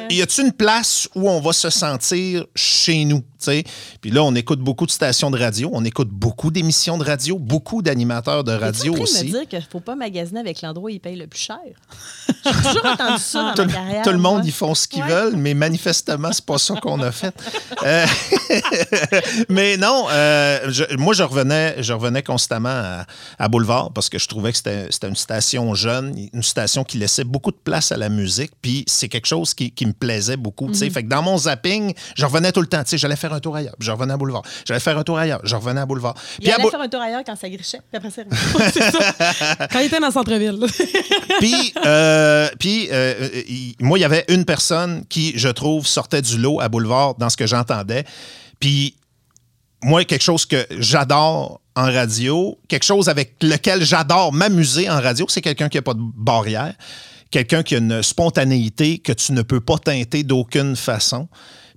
y a-tu une place où on va se sentir chez nous? Tu sais? Puis là, on écoute beaucoup de stations de radio, on écoute beaucoup d'émissions de radio, beaucoup d'animateurs de radio train aussi. de me dire qu'il ne faut pas magasiner avec l'endroit où ils payent le plus cher? J'ai toujours entendu ça dans tout, ma carrière. tout le monde, ils font ce qu'ils Ouais. veulent, mais manifestement, c'est pas ça qu'on a fait. Euh, mais non, euh, je- moi, je revenais, je revenais constamment à, à Boulevard parce que je trouvais que c'était une station jeune, une station qui laissait beaucoup de place à la musique. Puis c'est quelque chose qui, qui me plaisait beaucoup. tu sais. Fait que dans mon zapping, je revenais tout le temps. Tu J'allais faire un tour ailleurs, puis je revenais à Boulevard. J'allais faire un tour ailleurs, je revenais à Boulevard. Il Puis à allait faire un tour ailleurs quand ça grichait, puis après ça, il revenait. Quand il était dans le centre-ville. Puis, euh, puis euh, il- moi, il y avait une personne qui, je trouve, sortait du lot à Boulevard dans ce que j'entendais. Puis, moi, quelque chose que j'adore en radio, quelque chose avec lequel j'adore m'amuser en radio, c'est quelqu'un qui n'a pas de barrière, quelqu'un qui a une spontanéité que tu ne peux pas teinter d'aucune façon.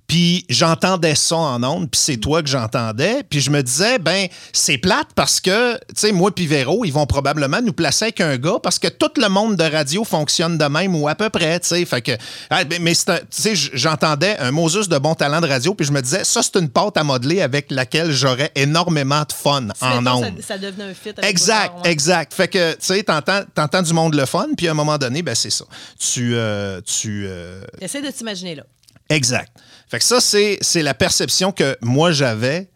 Puis j'entendais ça en ondes, puis c'est toi que j'entendais. Puis je me disais, ben c'est plate parce que, tu sais, moi puis Véro, ils vont probablement nous placer avec un gars parce que tout le monde de radio fonctionne de même ou à peu près, tu sais. Fait que, ah, mais tu sais, j'entendais un Moses de bon talent de radio, puis je me disais, ça c'est une pâte à modeler avec laquelle j'aurais énormément de fun en ondes. ça, ça devenait un fit. avec Exact, exact. Fait que, tu sais, t'entends, t'entends du monde le fun, puis à un moment donné, ben c'est ça. Tu, euh, tu, euh, Essaie de t'imaginer là. Exact. Fait que ça, c'est, la perception que moi j'avais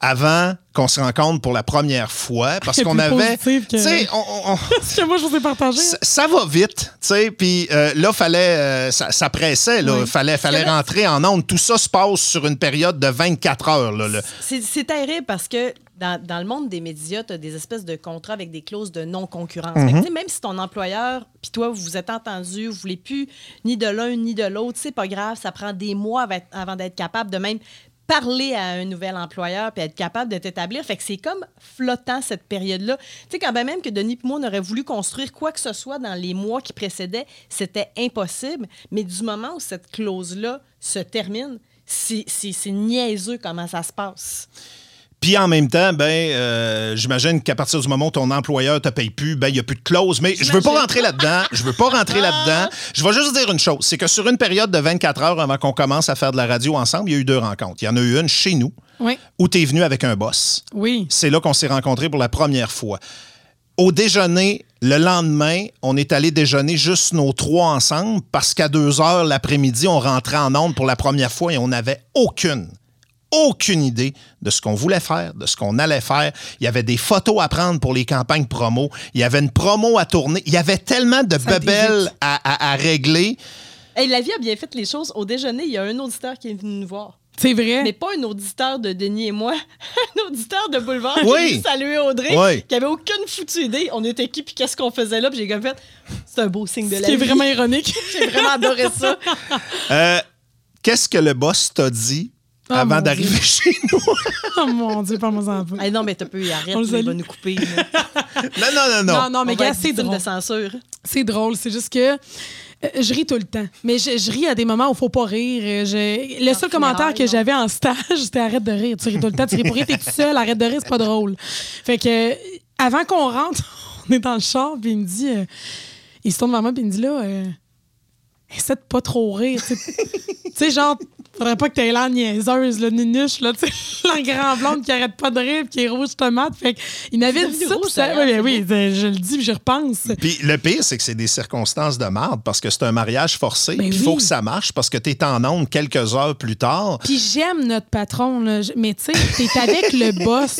avant qu'on se rencontre pour la première fois. Parce qu'on avait. Tu sais, on- que moi, je vous ai partagé. ça, ça va vite, tu sais. Puis euh, là, fallait, euh, ça, ça pressait, là. Oui. Fallait, fallait là- rentrer en onde. Tout ça se passe sur une période de 24 heures, là. c'est terrible parce que dans, dans le monde des médias, tu as des espèces de contrats avec des clauses de non-concurrence. Sais, Même si ton employeur, puis toi, vous vous êtes entendu, vous voulez plus ni de l'un ni de l'autre, c'est pas grave, ça prend des mois avant- avant d'être capable de même parler à un nouvel employeur puis être capable de t'établir. Fait que c'est comme flottant cette période-là. Tu sais, quand même que Denis et moi, on aurait voulu construire quoi que ce soit dans les mois qui précédaient, c'était impossible. Mais du moment où cette clause-là se termine, c'est niaiseux comment ça se passe. Puis en même temps, ben, euh, j'imagine qu'à partir du moment où ton employeur te paye plus, ben, il n'y a plus de clause. Mais je veux pas rentrer là-dedans. Je veux pas rentrer là-dedans. Je vais juste dire une chose. C'est que sur une période de 24 heures avant qu'on commence à faire de la radio ensemble, il y a eu deux rencontres. Il y en a eu une chez nous, Oui. où tu es venu avec un boss. Oui. C'est là qu'on s'est rencontrés pour la première fois. Au déjeuner, le lendemain, on est allé déjeuner juste nos trois ensemble parce qu'à deux heures l'après-midi, on rentrait en onde pour la première fois et on n'avait aucune, aucune idée de ce qu'on voulait faire, de ce qu'on allait faire. Il y avait des photos à prendre pour les campagnes promo. Il y avait une promo à tourner. Il y avait tellement de a bebelles à, à- à régler. Hey, la vie a bien fait les choses. Au déjeuner, il y a un auditeur qui est venu nous voir. C'est vrai. Mais pas un auditeur de Denis et moi, un auditeur de Boulevard Oui. qui est venu saluer Audrey, Oui. qui avait aucune foutue idée. On était qui, puis qu'est-ce qu'on faisait là, puis j'ai comme fait, c'est un beau signe de Ce la vie. vraiment ironique. J'ai vraiment adoré ça. Euh, Qu'est-ce que le boss t'a dit Oh, avant d'arriver chez nous? oh mon Dieu, pas moi en peu. Hey, non, mais t'as peu, arrête, il va nous couper. non, non, non, non. Non, non, mais gars, c'est drôle. de censure. C'est drôle, c'est juste que euh, je ris tout le temps. Mais je, je ris à des moments où il faut pas rire. Euh, je- Le seul commentaire que j'avais en stage, c'était arrête de rire. Tu ris tout le temps, tu ris pour rire, t'es tout seul, arrête de rire, c'est pas drôle. Fait que euh, avant qu'on rentre, on est dans le char, puis il me dit, euh, il se tourne vers moi, puis il me dit là, euh, essaie de pas trop rire. Tu sais, genre, faudrait pas que t'aies l'air niaiseuse, le nunuche, là, tu sais, la grand blonde qui arrête pas de rire, puis qui est rouge tomate. Fait que, il m'avait C'est dit ça, ça- oui, oui, je le dis, puis j'y repense. Puis le pire, c'est que c'est des circonstances de merde parce que c'est un mariage forcé. Ben il faut que ça marche parce que tu es en onde quelques heures plus tard. Puis j'aime notre patron, là. Mais tu sais, t'es avec le boss.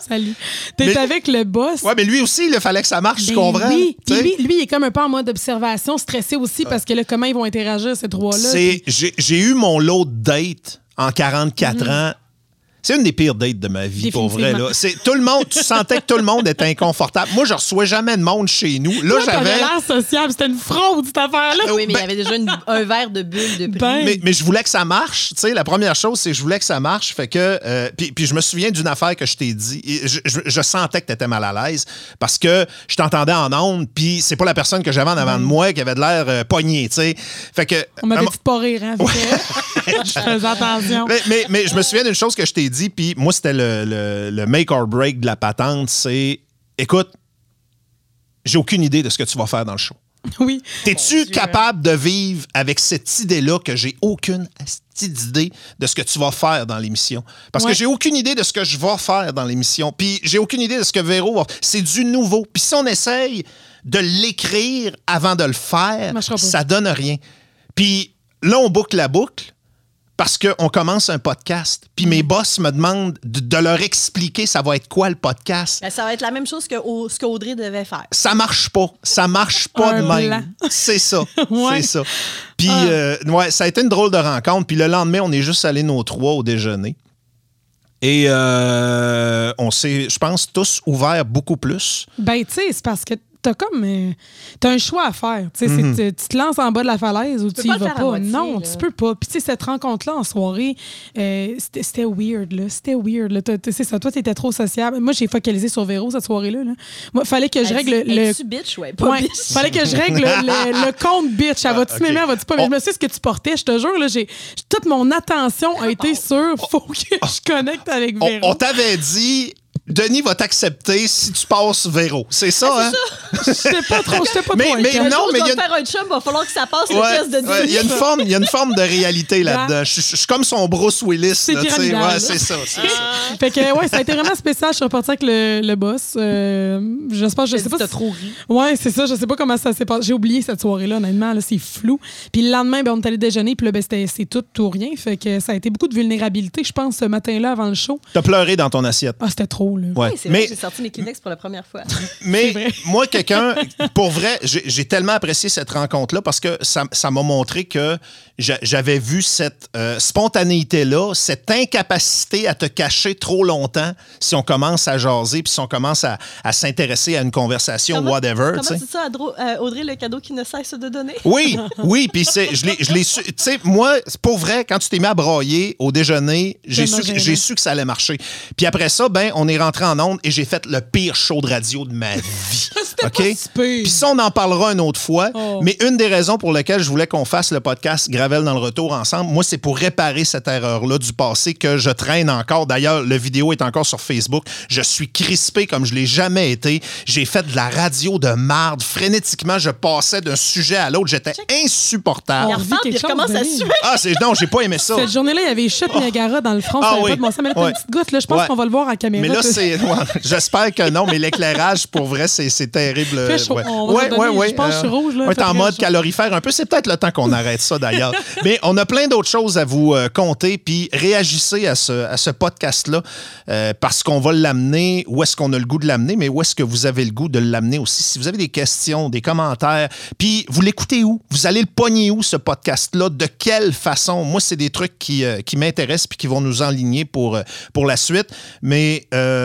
Salut. T'es Mais- avec le boss. Ouais, mais lui aussi, il fallait que ça marche, tu Ben comprends? Oui, Puis lui, lui, il est comme un peu en mode observation, stressé aussi, parce que là, comment ils vont interagir, ces trois-là? J'ai j'ai eu mon lot de dates en 44 ans. C'est une des pires dates de ma vie, pour vrai. Là. C'est- Tout le monde, tu sentais que tout le monde était inconfortable. Moi, je reçois jamais de monde chez nous. Là, Toi, j'avais. l'air sociable. C'était une fraude, cette affaire-là. Oui, mais il Ben- y avait déjà une- un verre de bulle de prix. Ben- Mais, mais je voulais que ça marche. Tu sais, la première chose, c'est que je voulais que ça marche. Fait que. euh, puis, puis je me souviens d'une affaire que je t'ai dit. Je, je- je sentais que tu étais mal à l'aise parce que je t'entendais en ondes, puis c'est pas la personne que j'avais en avant de moi qui avait de l'air euh, pogné, tu sais. Fait que. On m'avait dit de pas rire, hein. je faisais attention. Mais, mais- mais je me souviens d'une chose que je t'ai dit, puis moi, c'était le, le- le make or break de la patente, c'est écoute, j'ai aucune idée de ce que tu vas faire dans le show. Oui. T'es-tu capable de vivre avec cette idée-là que j'ai aucune d'idée de ce que tu vas faire dans l'émission? Parce Ouais. que j'ai aucune idée de ce que je vais faire dans l'émission. Puis j'ai aucune idée de ce que Véro va C'est du nouveau. Puis si on essaye de l'écrire avant de le faire, ça donne rien. Puis là, on boucle la boucle. Parce qu'on commence un podcast. Puis Mm. mes boss me demandent de, de leur expliquer ça va être quoi le podcast. Ben, ça va être la même chose que au- ce qu'Audrey devait faire. Ça marche pas. Ça marche pas Un de même. C'est ça. Ouais. C'est ça. Puis, Ah. euh, ouais, ça a été une drôle de rencontre. Puis le lendemain, on est juste allés nos trois au déjeuner. Et euh, on s'est, je pense, tous ouverts beaucoup plus. Ben, tu sais, c'est parce que t'as comme. euh, t'as un choix à faire. Tu Mhm. tu tu te lances en bas de la falaise ou tu, y vas pas. moitié, non, là. tu peux pas. Puis, tu sais, cette rencontre-là en soirée, euh, c'était weird, là. C'était weird, là. C'est ça. Toi, t'étais trop sociable. Moi, j'ai focalisé sur Véro cette soirée-là. Là. Moi, fallait que je règle le. Es-tu bitch? Ouais, pas Ouais, bitch. fallait que je règle le, compte bitch. Elle va-tu Ah, ok. m'aimer, elle va-tu pas? Mais je me sais ce que tu portais, je te jure. Là, j'ai, toute mon attention a été sur faut que je connecte avec On, Véro. on t'avait dit, Denis va t'accepter si tu passes Véro. C'est ça, Ah, hein? J'étais pas trop, j'étais pas Mais- trop mais non, mais je il faire un chum, va falloir que ça passe le Ouais, test de ouais, Il y a une Denis. forme, il y a une forme de réalité là-dedans. Je, je- je suis comme son Bruce Willis. C'est là, tu sais. pyramidal. Ouais, c'est ça. c'est ça. Fait que, ouais, ça a été vraiment spécial. Je suis repartie avec le, le boss. Euh, j'espère, je sais pas. Si- trop ri. Ouais, c'est ça. Je sais pas comment ça s'est passé. J'ai oublié cette soirée-là, honnêtement. Là, c'est flou. Puis le lendemain, ben, on est allé déjeuner. Puis là, ben, c'était- c'est tout, tout ou rien. Fait que ça a été beaucoup de vulnérabilité, je pense, ce matin-là avant le show. T'as pleuré dans ton assiette. Ah, c'était trop, là. Ouais. Oui, c'est vrai j'ai sorti mes Kleenex pour la première fois. mais moi, quelqu'un, pour vrai, j'ai tellement apprécié cette rencontre-là parce que ça ça m'a montré que j'a- j'avais vu cette euh, spontanéité-là, cette incapacité à te cacher trop longtemps si on commence à jaser puis si on commence à, à s'intéresser à une conversation, Comment- whatever. Comment c'est ça, euh, Audrey, le cadeau qui ne cesse de donner? Oui, oui, puis c'est, je l'ai, je l'ai su. Tu sais, moi, pour vrai, quand tu t'es mis à brailler au déjeuner, j'ai su, que, gênant. j'ai su que ça allait marcher. Puis après ça, ben, on est rentré en onde et j'ai fait le pire show de radio de ma vie. C'était OK? si. Puis ça, on en parlera une autre fois. Oh. Mais une des raisons pour lesquelles je voulais qu'on fasse le podcast Gravel dans le retour ensemble, moi, c'est pour réparer cette erreur-là du passé que je traîne encore. D'ailleurs, le vidéo est encore sur Facebook. Je suis crispé comme je l'ai jamais été. J'ai fait de la radio de marde. Frénétiquement, je passais d'un sujet à l'autre. J'étais insupportable. Il On revit quelque chose, à suer. Ah, c'est non, j'ai pas aimé ça. Cette journée-là, il y avait chute Niagara dans le front. Ah ça oui. pas de bon sens. Mais là, t'as Ouais. une petite goutte. Là, je pense Ouais. qu'on va le voir en caméra. Mais là, T'as- c'est. ouais, J'espère que non, mais l'éclairage, pour vrai, c'est terrible. Fait chaud. Ouais. On va Ouais, se donner. ouais, ouais. Je pense que je suis rouge, là. On est en mode chaud. calorifère un peu. C'est peut-être le temps qu'on arrête ça, d'ailleurs. mais on a plein d'autres choses à vous euh, compter. Puis réagissez à ce, à ce podcast-là euh, parce qu'on va l'amener. Où est-ce qu'on a le goût de l'amener, mais où est-ce que vous avez le goût de l'amener aussi? Si vous avez des questions, des commentaires, puis vous l'écoutez où? Vous allez le pogner où, ce podcast-là? De quelle façon? Moi, c'est des trucs qui, euh, qui m'intéressent puis qui vont nous enligner pour, pour la suite. Mais euh,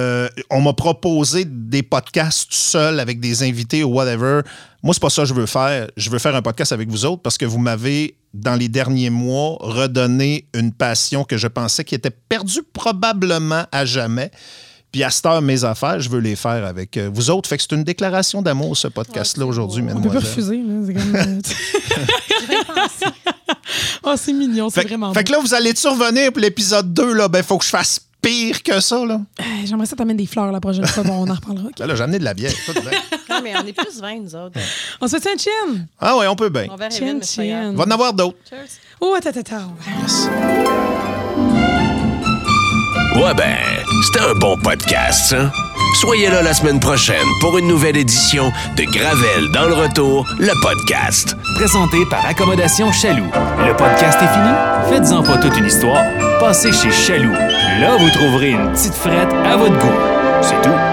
on m'a proposé des podcasts tout seul avec des invités ou whatever. Moi, c'est pas ça que je veux faire. Je veux faire un podcast avec vous autres parce que vous m'avez, dans les derniers mois, redonné une passion que je pensais qui était perdue probablement à jamais. Puis à cette heure, mes affaires, je veux les faire avec euh, vous autres. Fait que c'est une déclaration d'amour, ce podcast-là, aujourd'hui, On peut pas mesdemoiselles. refuser. Là. C'est comme. euh, oh, c'est mignon. C'est Fait, vraiment fait beau. que là, vous allez survenir pour l'épisode 2, là, ben, faut que je fasse pire que ça, là. Hey, J'aimerais ça t'amène des fleurs la prochaine fois. Bon, on en reparlera. ok? Là, là, j'ai amené de la bière. Non, mais on est plus 20, nous autres. On se fait un chin. Ah ouais, on peut bien. On verra Chin. Il va en avoir d'autres. Cheers. Oh, attends, attends. Yes. Ouais ben, c'était un bon podcast, ça. Soyez là la semaine prochaine pour une nouvelle édition de Gravel dans le retour, le podcast. Présenté par Accommodation Chaloux. Le podcast est fini? Faites-en pas toute une histoire. Passez chez Chaloux. Là, vous trouverez une petite frette à votre goût. C'est tout.